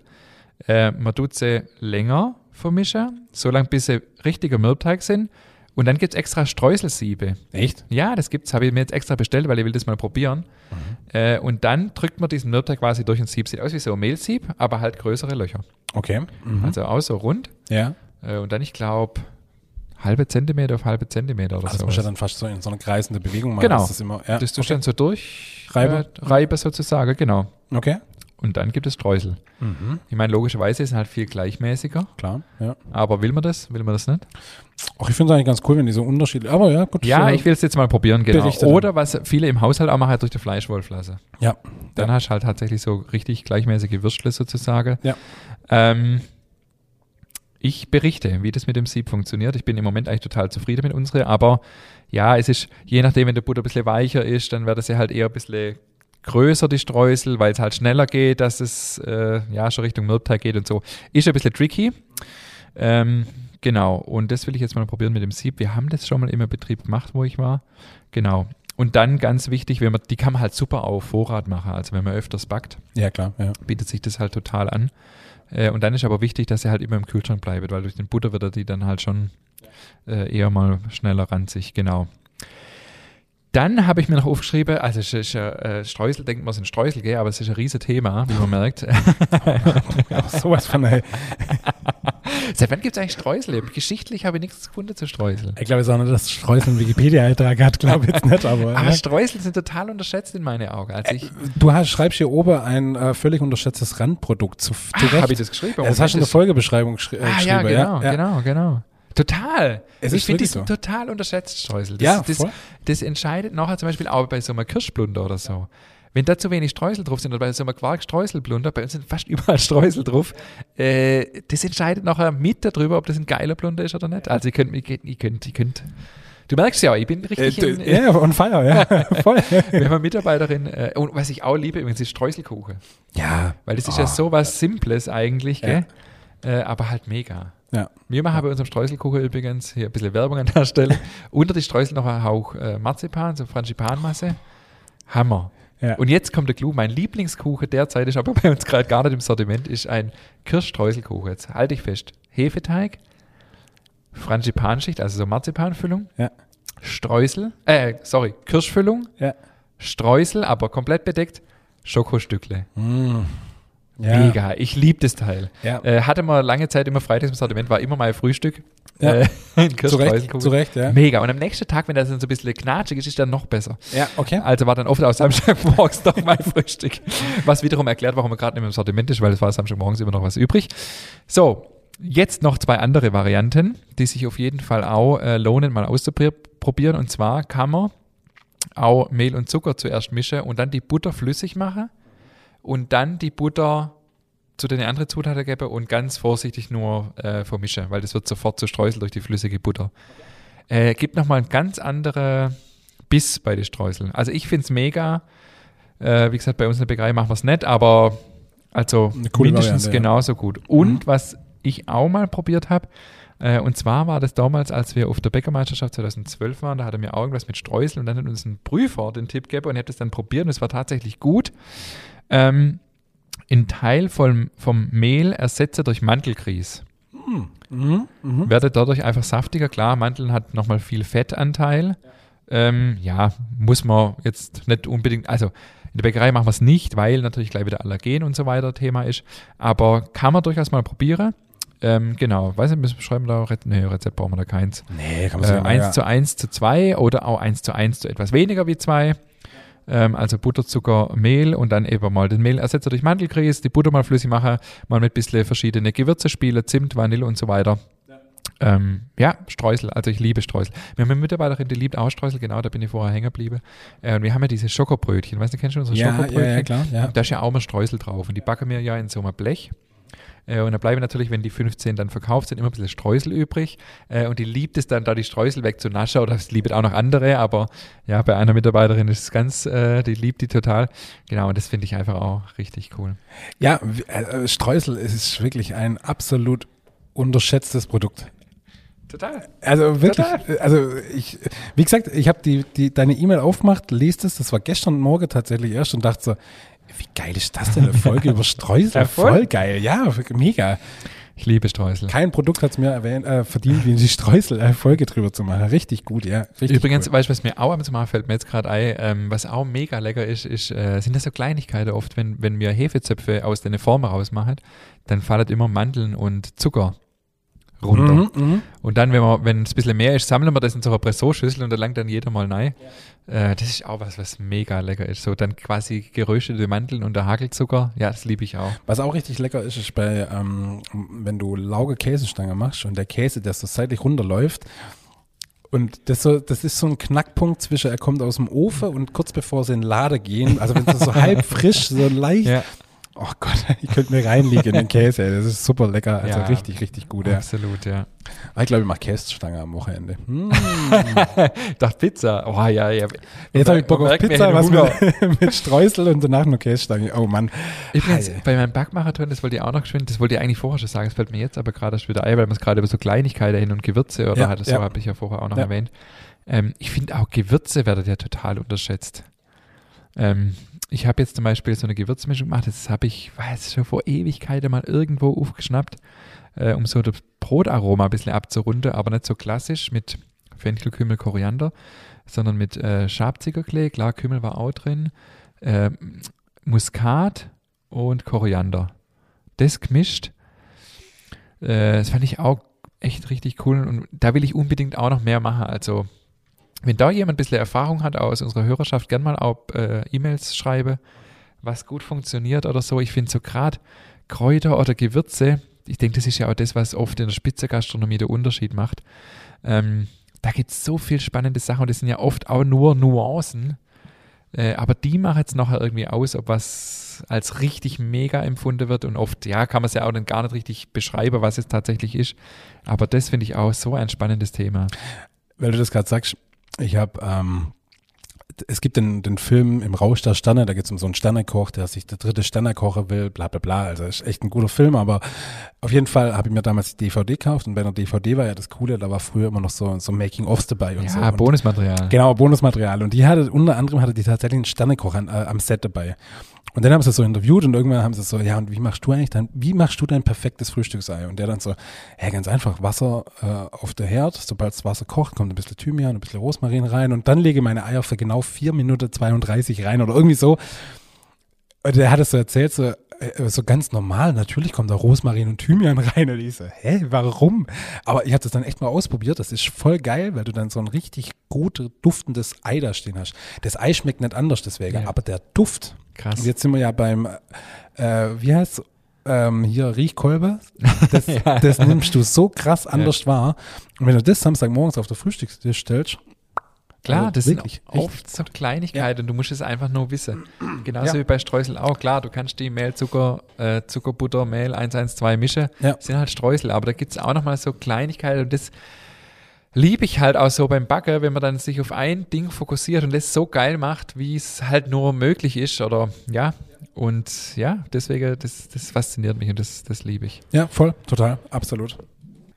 Äh, man tut sie länger vermischen, so lange bis sie richtiger Mürbteig sind. Und dann gibt es extra Streuselsiebe. Echt? Ja, das gibt's, habe ich mir jetzt extra bestellt, weil ich will das mal probieren. Äh, und dann drückt man diesen Mürbteig quasi durch ein Sieb. Sieht aus wie so ein Mehlsieb, aber halt größere Löcher. Okay. Mhm. Also auch so rund. ja. Äh, und dann, ich glaube, halbe Zentimeter auf halbe Zentimeter oder Also so. das muss ja dann fast so in so eine kreisende Bewegung machen. Genau. Das immer, ja. das tust du dann so durch Reibe. Äh, Reibe sozusagen, genau. Okay. Und dann gibt es Streusel. Mhm. Ich meine, logischerweise ist es halt viel gleichmäßiger. Klar, ja. Aber will man das? Will man das nicht? Auch ich finde es eigentlich ganz cool, wenn die so unterschiedlich, aber ja, gut. Ja, ich will es jetzt mal probieren, genau. Oder was viele im Haushalt auch machen, halt durch die Fleischwolf lassen. Ja. Dann Ja. hast du halt tatsächlich so richtig gleichmäßige Würstle sozusagen. Ja. Ähm, ich berichte, wie das mit dem Sieb funktioniert. Ich bin im Moment eigentlich total zufrieden mit unsere, aber ja, es ist, je nachdem, wenn der Butter ein bisschen weicher ist, dann wird es ja halt eher ein bisschen größer, die Streusel, weil es halt schneller geht, dass es äh, ja schon Richtung Mürbteig geht und so. Ist ein bisschen tricky. Ähm, genau, und das will ich jetzt mal probieren mit dem Sieb. Wir haben das schon mal im Betrieb gemacht, wo ich war. Genau. Und dann ganz wichtig, wenn man, die kann man halt super auf Vorrat machen. Also wenn man öfters backt, Ja, klar. Ja. bietet sich das halt total an. Äh, und dann ist aber wichtig, dass sie halt immer im Kühlschrank bleibt, weil durch den Butter wird er die dann halt schon äh, eher mal schneller ranzig, genau. Dann habe ich mir noch aufgeschrieben, also es ist, äh, Streusel, denkt man, es ist ein Streusel, gell? aber es ist ein riesen Thema, wie man merkt. Ja, sowas von, ey. Seit wann gibt es eigentlich Streusel? Geschichtlich habe ich nichts gefunden zu Streusel. Ich glaube, es ist auch nicht, dass Streusel einen Wikipedia-Eintrag hat, glaube ich jetzt nicht, aber. Aber ja. Streusel sind total unterschätzt in meinen Augen. Also ich, Du hast, schreibst hier oben ein äh, völlig unterschätztes Randprodukt zu, zurecht. habe ich das geschrieben? das hast du in der Folgebeschreibung geschri äh, Ah geschrieben. ja, genau, ja. genau, genau. Total. Es ich finde, die wirklich sind so. total unterschätzt, Streusel. Das, Ja, das, voll. das entscheidet nachher zum Beispiel auch bei so einem Kirschblunder oder so. Wenn da zu wenig Streusel drauf sind oder bei so einem Quark-Streuselblunder, bei uns sind fast überall Streusel drauf, äh, das entscheidet nachher mit darüber, ob das ein geiler Blunder ist oder nicht. Also ihr könnt, ihr könnt, ihr könnt, ihr könnt du merkst ja, ich bin Äh, richtig du- in, ja, on fire, ja, voll. wir haben eine Mitarbeiterin, äh, und was ich auch liebe, übrigens ist Streuselkuchen. ja, Weil das ist Ah, ja so was Simples eigentlich, Ja. gell? Äh, aber halt mega. Ja. Wir machen bei unserem Streuselkuchen übrigens, hier ein bisschen Werbung an der Stelle, unter die Streusel noch ein Hauch äh, Marzipan, so Frangipanmasse. Hammer. Ja. Und jetzt kommt der Clou, mein Lieblingskuchen derzeit ist aber bei uns gerade gar nicht im Sortiment, ist ein Kirschstreuselkuchen. Jetzt halte ich fest. Hefeteig, Frangipanschicht, also so Marzipanfüllung, Ja. Streusel, äh, sorry, Kirschfüllung, Ja. Streusel, aber komplett bedeckt, Schokostückle. Mm. Ja. Mega, ich liebe das Teil. Ja. Äh, hatte man lange Zeit immer freitags im Sortiment, war immer mein Frühstück. Ja. Äh, Zu Recht, zu Recht, ja. Mega. Und am nächsten Tag, wenn das dann so ein bisschen knatschig ist, ist dann noch besser. Ja, okay. Also war dann oft auch Samstagmorgens noch mein Frühstück. Was wiederum erklärt, warum er gerade nicht im Sortiment ist, weil es war Samstagmorgens immer noch was übrig. So, jetzt noch zwei andere Varianten, die sich auf jeden Fall auch äh, lohnen, mal auszuprobieren. Und zwar kann man auch Mehl und Zucker zuerst mischen und dann die Butter flüssig machen und dann die Butter zu den anderen Zutaten geben und ganz vorsichtig nur äh, vermischen, weil das wird sofort zu Streusel durch die flüssige Butter. Äh, gibt nochmal einen ganz anderen Biss bei den Streuseln. Also ich finde es mega. Äh, wie gesagt, bei uns in der Bäckerei machen wir es nicht, aber also mindestens Variante, ja. genauso gut. Und was ich auch mal probiert habe, äh, und zwar war das damals, als wir auf der Bäckermeisterschaft 2012 waren, da hat er mir auch irgendwas mit Streusel und dann hat uns ein Prüfer den Tipp gegeben und ich habe das dann probiert und es war tatsächlich gut. Ähm, in Teil vom, vom Mehl ersetze durch Mantelgrieß. Mhm. Mhm. Werde dadurch einfach saftiger. Klar, Mandeln hat nochmal viel Fettanteil. Ähm, ja, muss man jetzt nicht unbedingt, also in der Bäckerei machen wir es nicht, weil natürlich gleich wieder Allergen und so weiter Thema ist. Aber kann man durchaus mal probieren. Ähm, genau, weiß nicht, müssen wir schreiben da, Re nee, Rezept brauchen wir da keins. Nee, kann Äh, man sagen. 1 ja. zu 1 zu 2 oder auch 1 zu 1 zu etwas weniger wie 2. Ähm, also Butter, Zucker, Mehl und dann eben mal den Mehlersetzer durch Mandelgrieß, die Butter mal flüssig machen, mal mit ein bisschen verschiedene Gewürze spielen, Zimt, Vanille und so weiter. Ähm, ja, Streusel, also ich liebe Streusel. Wir haben eine Mitarbeiterin, die liebt auch Streusel, genau, da bin ich vorher hängen geblieben. Äh, und wir haben ja diese Schokobrötchen, weißt du, kennst du unsere ja, Schokobrötchen? ja, ja, klar. Ja. Da ist ja auch mal Streusel drauf und die backen wir ja in so einem Blech. Äh, und da bleiben natürlich, wenn die 15 dann verkauft sind, immer ein bisschen Streusel übrig. Äh, und die liebt es dann, da die Streusel wegzunaschen. Oder es liebt auch noch andere, aber ja, bei einer Mitarbeiterin ist es ganz, äh, die liebt die total. Genau, und das finde ich einfach auch richtig cool. Ja, Streusel ist wirklich ein absolut unterschätztes Produkt. Total. Also wirklich, äh, also ich, wie gesagt, ich habe die, die, deine E-Mail aufgemacht, liest es, das war gestern Morgen tatsächlich erst und dachte so, wie geil ist das denn, eine Folge über Streusel? Ja, voll. voll. geil, ja, mega. Ich liebe Streusel. Kein Produkt hat es mir erwähnt, äh, verdient, wie die Streusel-Folge drüber zu machen. Richtig gut, ja. Richtig Übrigens, cool. weißt du, was mir auch am Mal fällt mir jetzt gerade ein, ähm, was auch mega lecker ist, ist äh, sind das so Kleinigkeiten oft, wenn, wenn wir Hefezöpfe aus den Formen rausmachen, dann fallen immer Mandeln und Zucker runter. Mhm, mhm. Und dann, wenn es ein bisschen mehr ist, sammeln wir das in so einer Pressoschüssel und da langt dann jeder mal rein. Äh, das ist auch was, was mega lecker ist. So dann quasi geröstete Mandeln und der Hagelzucker. Ja, das liebe ich auch. Was auch richtig lecker ist, ist bei, ähm, wenn du Lauge Käsestange machst und der Käse, der so seitlich runterläuft. Und das, so, das ist so ein Knackpunkt zwischen, er kommt aus dem Ofen und kurz bevor sie in den Laden gehen, also wenn es so halb frisch, so leicht, Ja. Oh Gott, ich könnte mir reinliegen in den Käse. Das ist super lecker. Also Ja. richtig, richtig gut. Ja. Absolut, ja. Aber Ich glaube, ich mache Käsestange am Wochenende. Hm. Ich dachte Pizza. Oh ja, ja. Jetzt habe ich Bock auf Pizza, was mit, mit Streusel und danach nur Käsestange. Oh Mann. Übrigens, Ei. bei meinem Backmarathon, das wollte ich auch noch geschwind, das wollte ich eigentlich vorher schon sagen, das fällt mir jetzt aber gerade erst wieder ein, weil man es gerade über so Kleinigkeiten hin und Gewürze oder Ja, hat, so ja. habe ich ja vorher auch noch erwähnt. Ähm, ich finde auch Gewürze werden ja total unterschätzt. Ähm, ich habe jetzt zum Beispiel so eine Gewürzmischung gemacht, das habe ich, weiß schon vor Ewigkeiten mal irgendwo aufgeschnappt, äh, um so das Brotaroma ein bisschen abzurunden, aber nicht so klassisch mit Fenchel, Kümmel, Koriander, sondern mit äh, Schabzigerklee, klar, Kümmel war auch drin, ähm, Muskat und Koriander. Das gemischt, äh, das fand ich auch echt richtig cool und da will ich unbedingt auch noch mehr machen. Also, wenn da jemand ein bisschen Erfahrung hat aus unserer Hörerschaft, gern mal auch äh, E-Mails schreibe, was gut funktioniert oder so. Ich finde so gerade Kräuter oder Gewürze, ich denke, das ist ja auch das, was oft in der Spitzengastronomie der Unterschied macht. Ähm, da gibt es so viel spannende Sachen und das sind ja oft auch nur Nuancen. Äh, aber die machen jetzt nachher irgendwie aus, ob was als richtig mega empfunden wird. Und oft, ja, kann man es ja auch dann gar nicht richtig beschreiben, was es tatsächlich ist. Aber das finde ich auch so ein spannendes Thema. Weil du das gerade sagst, ich habe, ähm, es gibt den, den Film im Rausch der Sterne, da geht es um so einen Sternekoch, der sich der dritte Sterne kochen will, bla bla bla. Also ist echt ein guter Film, aber auf jeden Fall habe ich mir damals die DVD gekauft und bei der DVD war ja das Coole, da war früher immer noch so, so Making-ofs dabei und so. Ja, Bonusmaterial. Genau, Bonusmaterial. Und die hatte, unter anderem hatte die tatsächlich einen Sternekoch an, äh, am Set dabei. Und dann haben sie so interviewt und irgendwann haben sie so, ja, und wie machst du eigentlich dein, wie machst du dein perfektes Frühstücksei? Und der dann so, ja, ganz einfach, Wasser äh, auf der Herd, sobald das Wasser kocht, kommt ein bisschen Thymian, ein bisschen Rosmarin rein und dann lege ich meine Eier für genau 4 Minuten 32 rein oder irgendwie so. Und der hat es so erzählt, so, äh, so ganz normal, natürlich kommt da Rosmarin und Thymian rein. Und ich so, hä, warum? Aber ich habe das dann echt mal ausprobiert. Das ist voll geil, weil du dann so ein richtig gut duftendes Ei da stehen hast. Das Ei schmeckt nicht anders deswegen, Ja. aber der Duft. Krass. Und jetzt sind wir ja beim, äh, wie heißt ähm, hier Riechkolbe. Das, Ja. das nimmst du so krass anders wahr. Und wenn du das Samstagmorgens auf der Frühstückstisch stellst, Klar, Also das wirklich, sind oft so Kleinigkeiten und du musst es einfach nur wissen. Genauso Ja. wie bei Streusel auch. Klar, du kannst die Mehl, Zucker, äh, Zucker, Butter, Mehl 112 mischen. Ja. sind halt Streusel, aber da gibt es auch nochmal so Kleinigkeiten und das liebe ich halt auch so beim Backen, wenn man dann sich auf ein Ding fokussiert und das so geil macht, wie es halt nur möglich ist oder ja. Und ja, deswegen, das, das fasziniert mich und das, das liebe ich. Ja, voll, total, absolut.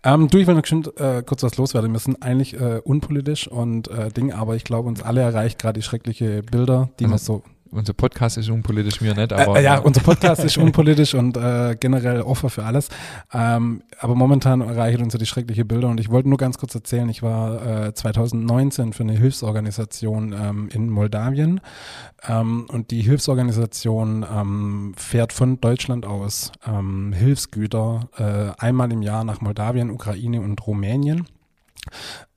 Ähm, du, ich will noch geschwind, äh, kurz was loswerden. Wir sind eigentlich äh, unpolitisch und äh, Ding, aber ich glaube, uns alle erreicht gerade die schreckliche Bilder, die Also, man so Unser Podcast ist unpolitisch, mir nicht, aber äh, ja, unser Podcast ist unpolitisch und äh, generell offen für alles. Ähm, aber momentan erreichen uns ja die schreckliche Bilder und ich wollte nur ganz kurz erzählen, ich war äh, 2019 für eine Hilfsorganisation ähm, in Moldawien ähm, und die Hilfsorganisation ähm, fährt von Deutschland aus ähm, Hilfsgüter äh, einmal im Jahr nach Moldawien, Ukraine und Rumänien.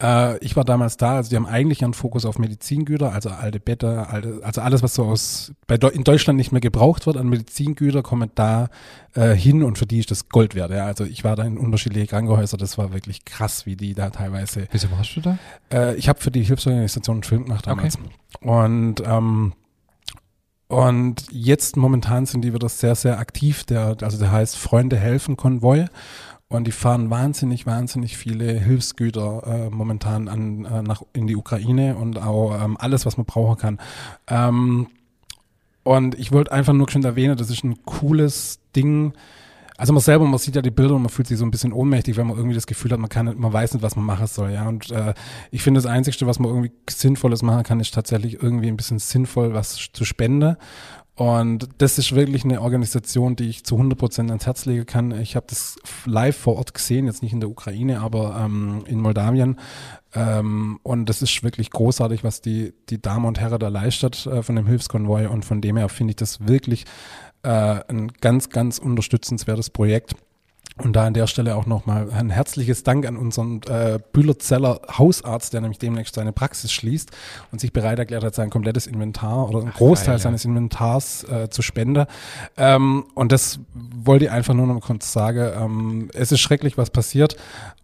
Äh, ich war damals da, also die haben eigentlich einen Fokus auf Medizingüter, also alte Bette, alte, also alles, was so aus bei in Deutschland nicht mehr gebraucht wird an Medizingüter, kommen da äh, hin und für die ist das Gold wert. Ja. Also ich war da in unterschiedliche Krankenhäuser, das war wirklich krass, wie die da teilweise. Wieso warst du da? Äh, ich habe für die Hilfsorganisation einen Film gemacht damals. Und ähm, und jetzt momentan sind die wieder sehr, sehr aktiv. Der, also der heißt Freunde helfen Konvoi. Und die fahren wahnsinnig, wahnsinnig viele Hilfsgüter äh, momentan an, äh, nach, in die Ukraine und auch ähm, alles, was man brauchen kann. Ähm, und ich wollte einfach nur schon erwähnen, das ist ein cooles Ding. Also man selber, man sieht ja die Bilder und man fühlt sich so ein bisschen ohnmächtig, wenn man irgendwie das Gefühl hat, man kann, man weiß nicht, was man machen soll, ja. Und äh, ich finde, das Einzige, was man irgendwie Sinnvolles machen kann, ist tatsächlich irgendwie ein bisschen sinnvoll was zu spenden. Und das ist wirklich eine Organisation, die ich zu 100 Prozent ans Herz legen kann. Ich habe das live vor Ort gesehen, jetzt nicht in der Ukraine, aber ähm, in Moldawien. Ähm, und das ist wirklich großartig, was die, die Damen und Herren da leistet äh, von dem Hilfskonvoi. Und von dem her finde ich das wirklich äh, ein ganz, ganz unterstützenswertes Projekt. Und da an der Stelle auch nochmal ein herzliches Dank an unseren äh, Bühlerzeller Hausarzt, der nämlich demnächst seine Praxis schließt und sich bereit erklärt hat, sein komplettes Inventar oder einen Ach, Großteil geil, seines Inventars äh, zu spenden. Ähm, und das wollte ich einfach nur noch kurz sagen. Ähm, es ist schrecklich, was passiert,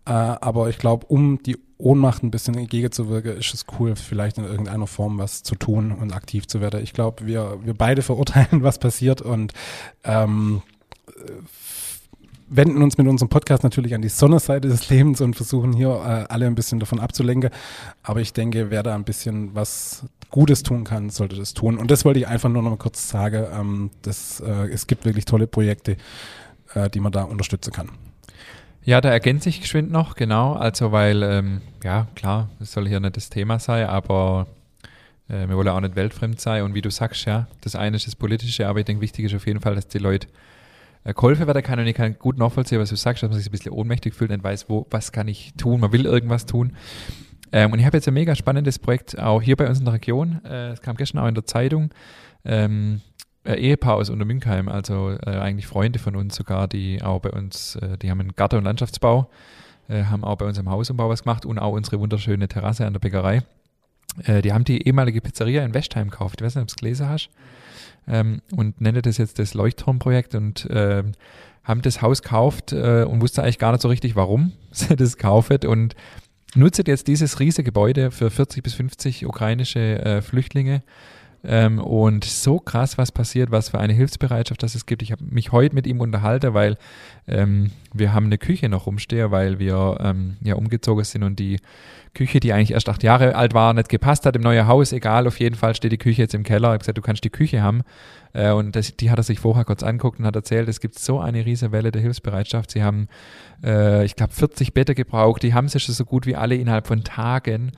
äh, aber ich glaube, um die Ohnmacht ein bisschen entgegenzuwirken, ist es cool, vielleicht in irgendeiner Form was zu tun und aktiv zu werden. Ich glaube, wir, wir beide verurteilen, was passiert und ähm, wenden uns mit unserem Podcast natürlich an die Sonnenseite des Lebens und versuchen hier äh, alle ein bisschen davon abzulenken. Aber ich denke, wer da ein bisschen was Gutes tun kann, sollte das tun. Und das wollte ich einfach nur noch mal kurz sagen. Ähm, das, äh, es gibt wirklich tolle Projekte, äh, die man da unterstützen kann. Ja, da ergänze ich geschwind noch, genau. Also, weil, ähm, ja, klar, das soll hier nicht das Thema sein, aber äh, wir wollen auch nicht weltfremd sein. Und wie du sagst, ja, das eine ist das Politische, aber ich denke, wichtig ist auf jeden Fall, dass die Leute äh, geholfen werden kann und ich kann gut nachvollziehen, was du sagst, dass man sich ein bisschen ohnmächtig fühlt und weiß, wo, was kann ich tun, man will irgendwas tun. Ähm, und ich habe jetzt ein mega spannendes Projekt auch hier bei uns in der Region. Äh, es kam gestern auch in der Zeitung. Ähm, Ehepaar aus Untermünkheim, also äh, eigentlich Freunde von uns sogar, die auch bei uns, äh, die haben einen Garten- und Landschaftsbau, äh, haben auch bei uns im Hausumbau was gemacht und auch unsere wunderschöne Terrasse an der Bäckerei. Äh, die haben die ehemalige Pizzeria in Westheim gekauft. Ich weiß nicht, ob du es gelesen hast ähm, und nenne das jetzt das Leuchtturmprojekt und äh, haben das Haus gekauft äh, und wusste eigentlich gar nicht so richtig, warum sie das kaufen und nutzt jetzt dieses riesige Gebäude für 40 bis 50 ukrainische äh, Flüchtlinge. Ähm, und so krass, was passiert, was für eine Hilfsbereitschaft das es gibt. Ich habe mich heute mit ihm unterhalten, weil ähm, wir haben eine Küche noch rumstehen, weil wir ähm, ja umgezogen sind und die Küche, die eigentlich erst acht Jahre alt war, nicht gepasst hat im neuen Haus. Egal, auf jeden Fall steht die Küche jetzt im Keller. Ich habe gesagt, du kannst die Küche haben. Äh, und das, die hat er sich vorher kurz angeguckt und hat erzählt, es gibt so eine riesige Welle der Hilfsbereitschaft. Sie haben, äh, ich glaube, 40 Betten gebraucht. Die haben sich so gut wie alle innerhalb von Tagen.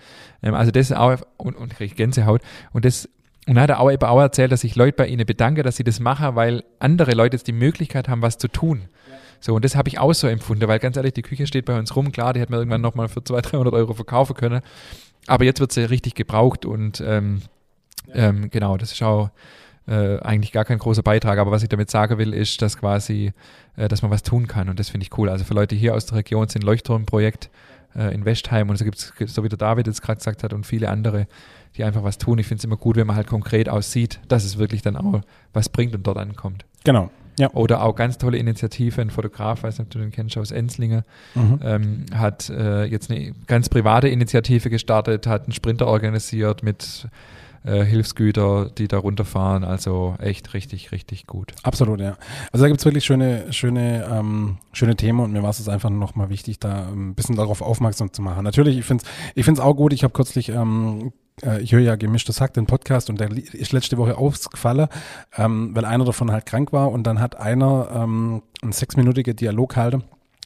Ähm, also das ist auch, und, und kriege Gänsehaut. Und das und dann hat er auch, eben auch erzählt, dass sich Leute bei ihnen bedanken, dass sie das machen, weil andere Leute jetzt die Möglichkeit haben, was zu tun. So, und das habe ich auch so empfunden, weil ganz ehrlich, die Küche steht bei uns rum. Klar, die hätten wir irgendwann nochmal für 200, 300 Euro verkaufen können. Aber jetzt wird sie richtig gebraucht und ähm, ähm, genau, das ist auch äh, eigentlich gar kein großer Beitrag. Aber was ich damit sagen will, ist, dass quasi, äh, dass man was tun kann und das finde ich cool. Also für Leute hier aus der Region sind Leuchtturmprojekt äh, in Westheim und so gibt es, so wie der David jetzt gerade gesagt hat und viele andere, die einfach was tun. Ich finde es immer gut, wenn man halt konkret aussieht, dass es wirklich dann auch was bringt und dort ankommt. Genau. Ja. Oder auch ganz tolle Initiative, ein Fotograf, weiß nicht, ob du den kennst, aus Enzlinge, mhm. ähm, hat äh, jetzt eine ganz private Initiative gestartet, hat einen Sprinter organisiert mit äh, Hilfsgüter, die da runterfahren. Also echt richtig, richtig gut. Absolut, ja. Also da gibt es wirklich schöne, schöne, ähm, schöne Themen und mir war es einfach nochmal wichtig, da ein bisschen darauf aufmerksam zu machen. Natürlich, ich finde es ich find's auch gut. Ich habe kürzlich ähm, äh, ich höre ja gemischtes Hack, den Podcast, und der ist letzte Woche ausgefallen, ähm, weil einer davon halt krank war und dann hat einer ähm, einen sechsminütigen Dialog halten.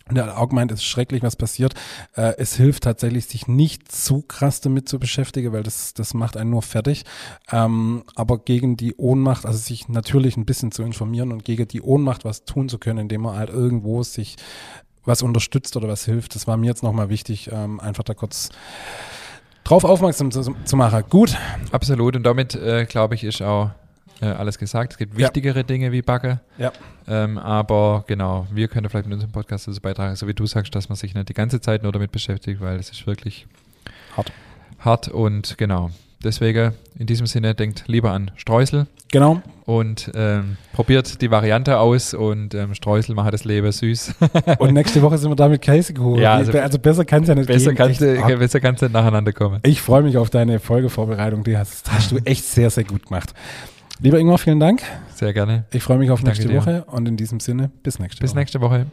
Und er hat auch gemeint, es ist schrecklich, was passiert. Äh, es hilft tatsächlich, sich nicht zu krass damit zu beschäftigen, weil das, das macht einen nur fertig. Ähm, aber gegen die Ohnmacht, also sich natürlich ein bisschen zu informieren und gegen die Ohnmacht was tun zu können, indem man halt irgendwo sich was unterstützt oder was hilft, das war mir jetzt nochmal wichtig, ähm, einfach da kurz drauf aufmerksam zu, zu machen. Gut. Absolut. Und damit, äh, glaube ich, ist auch äh, alles gesagt. Es gibt wichtigere ja. Dinge wie Backe. Ja. Ähm, aber genau, wir können vielleicht mit unserem Podcast dazu beitragen, so wie du sagst, dass man sich nicht die ganze Zeit nur damit beschäftigt, weil es ist wirklich hart. Hart und genau. Deswegen in diesem Sinne denkt lieber an Streusel. Genau. Und ähm, probiert die Variante aus und ähm, Streusel machen das Leben süß. und nächste Woche sind wir da mit Käsekuchen. Ja, also, also besser kann es ja nicht besser gehen. Kannst du, besser kannst du nacheinander kommen. Ich freue mich auf deine Folgevorbereitung. Die hast, hast du echt sehr, sehr gut gemacht. Lieber Ingmar, vielen Dank. Sehr gerne. Ich freue mich auf nächste Woche und in diesem Sinne bis nächste bis Woche. Bis nächste Woche.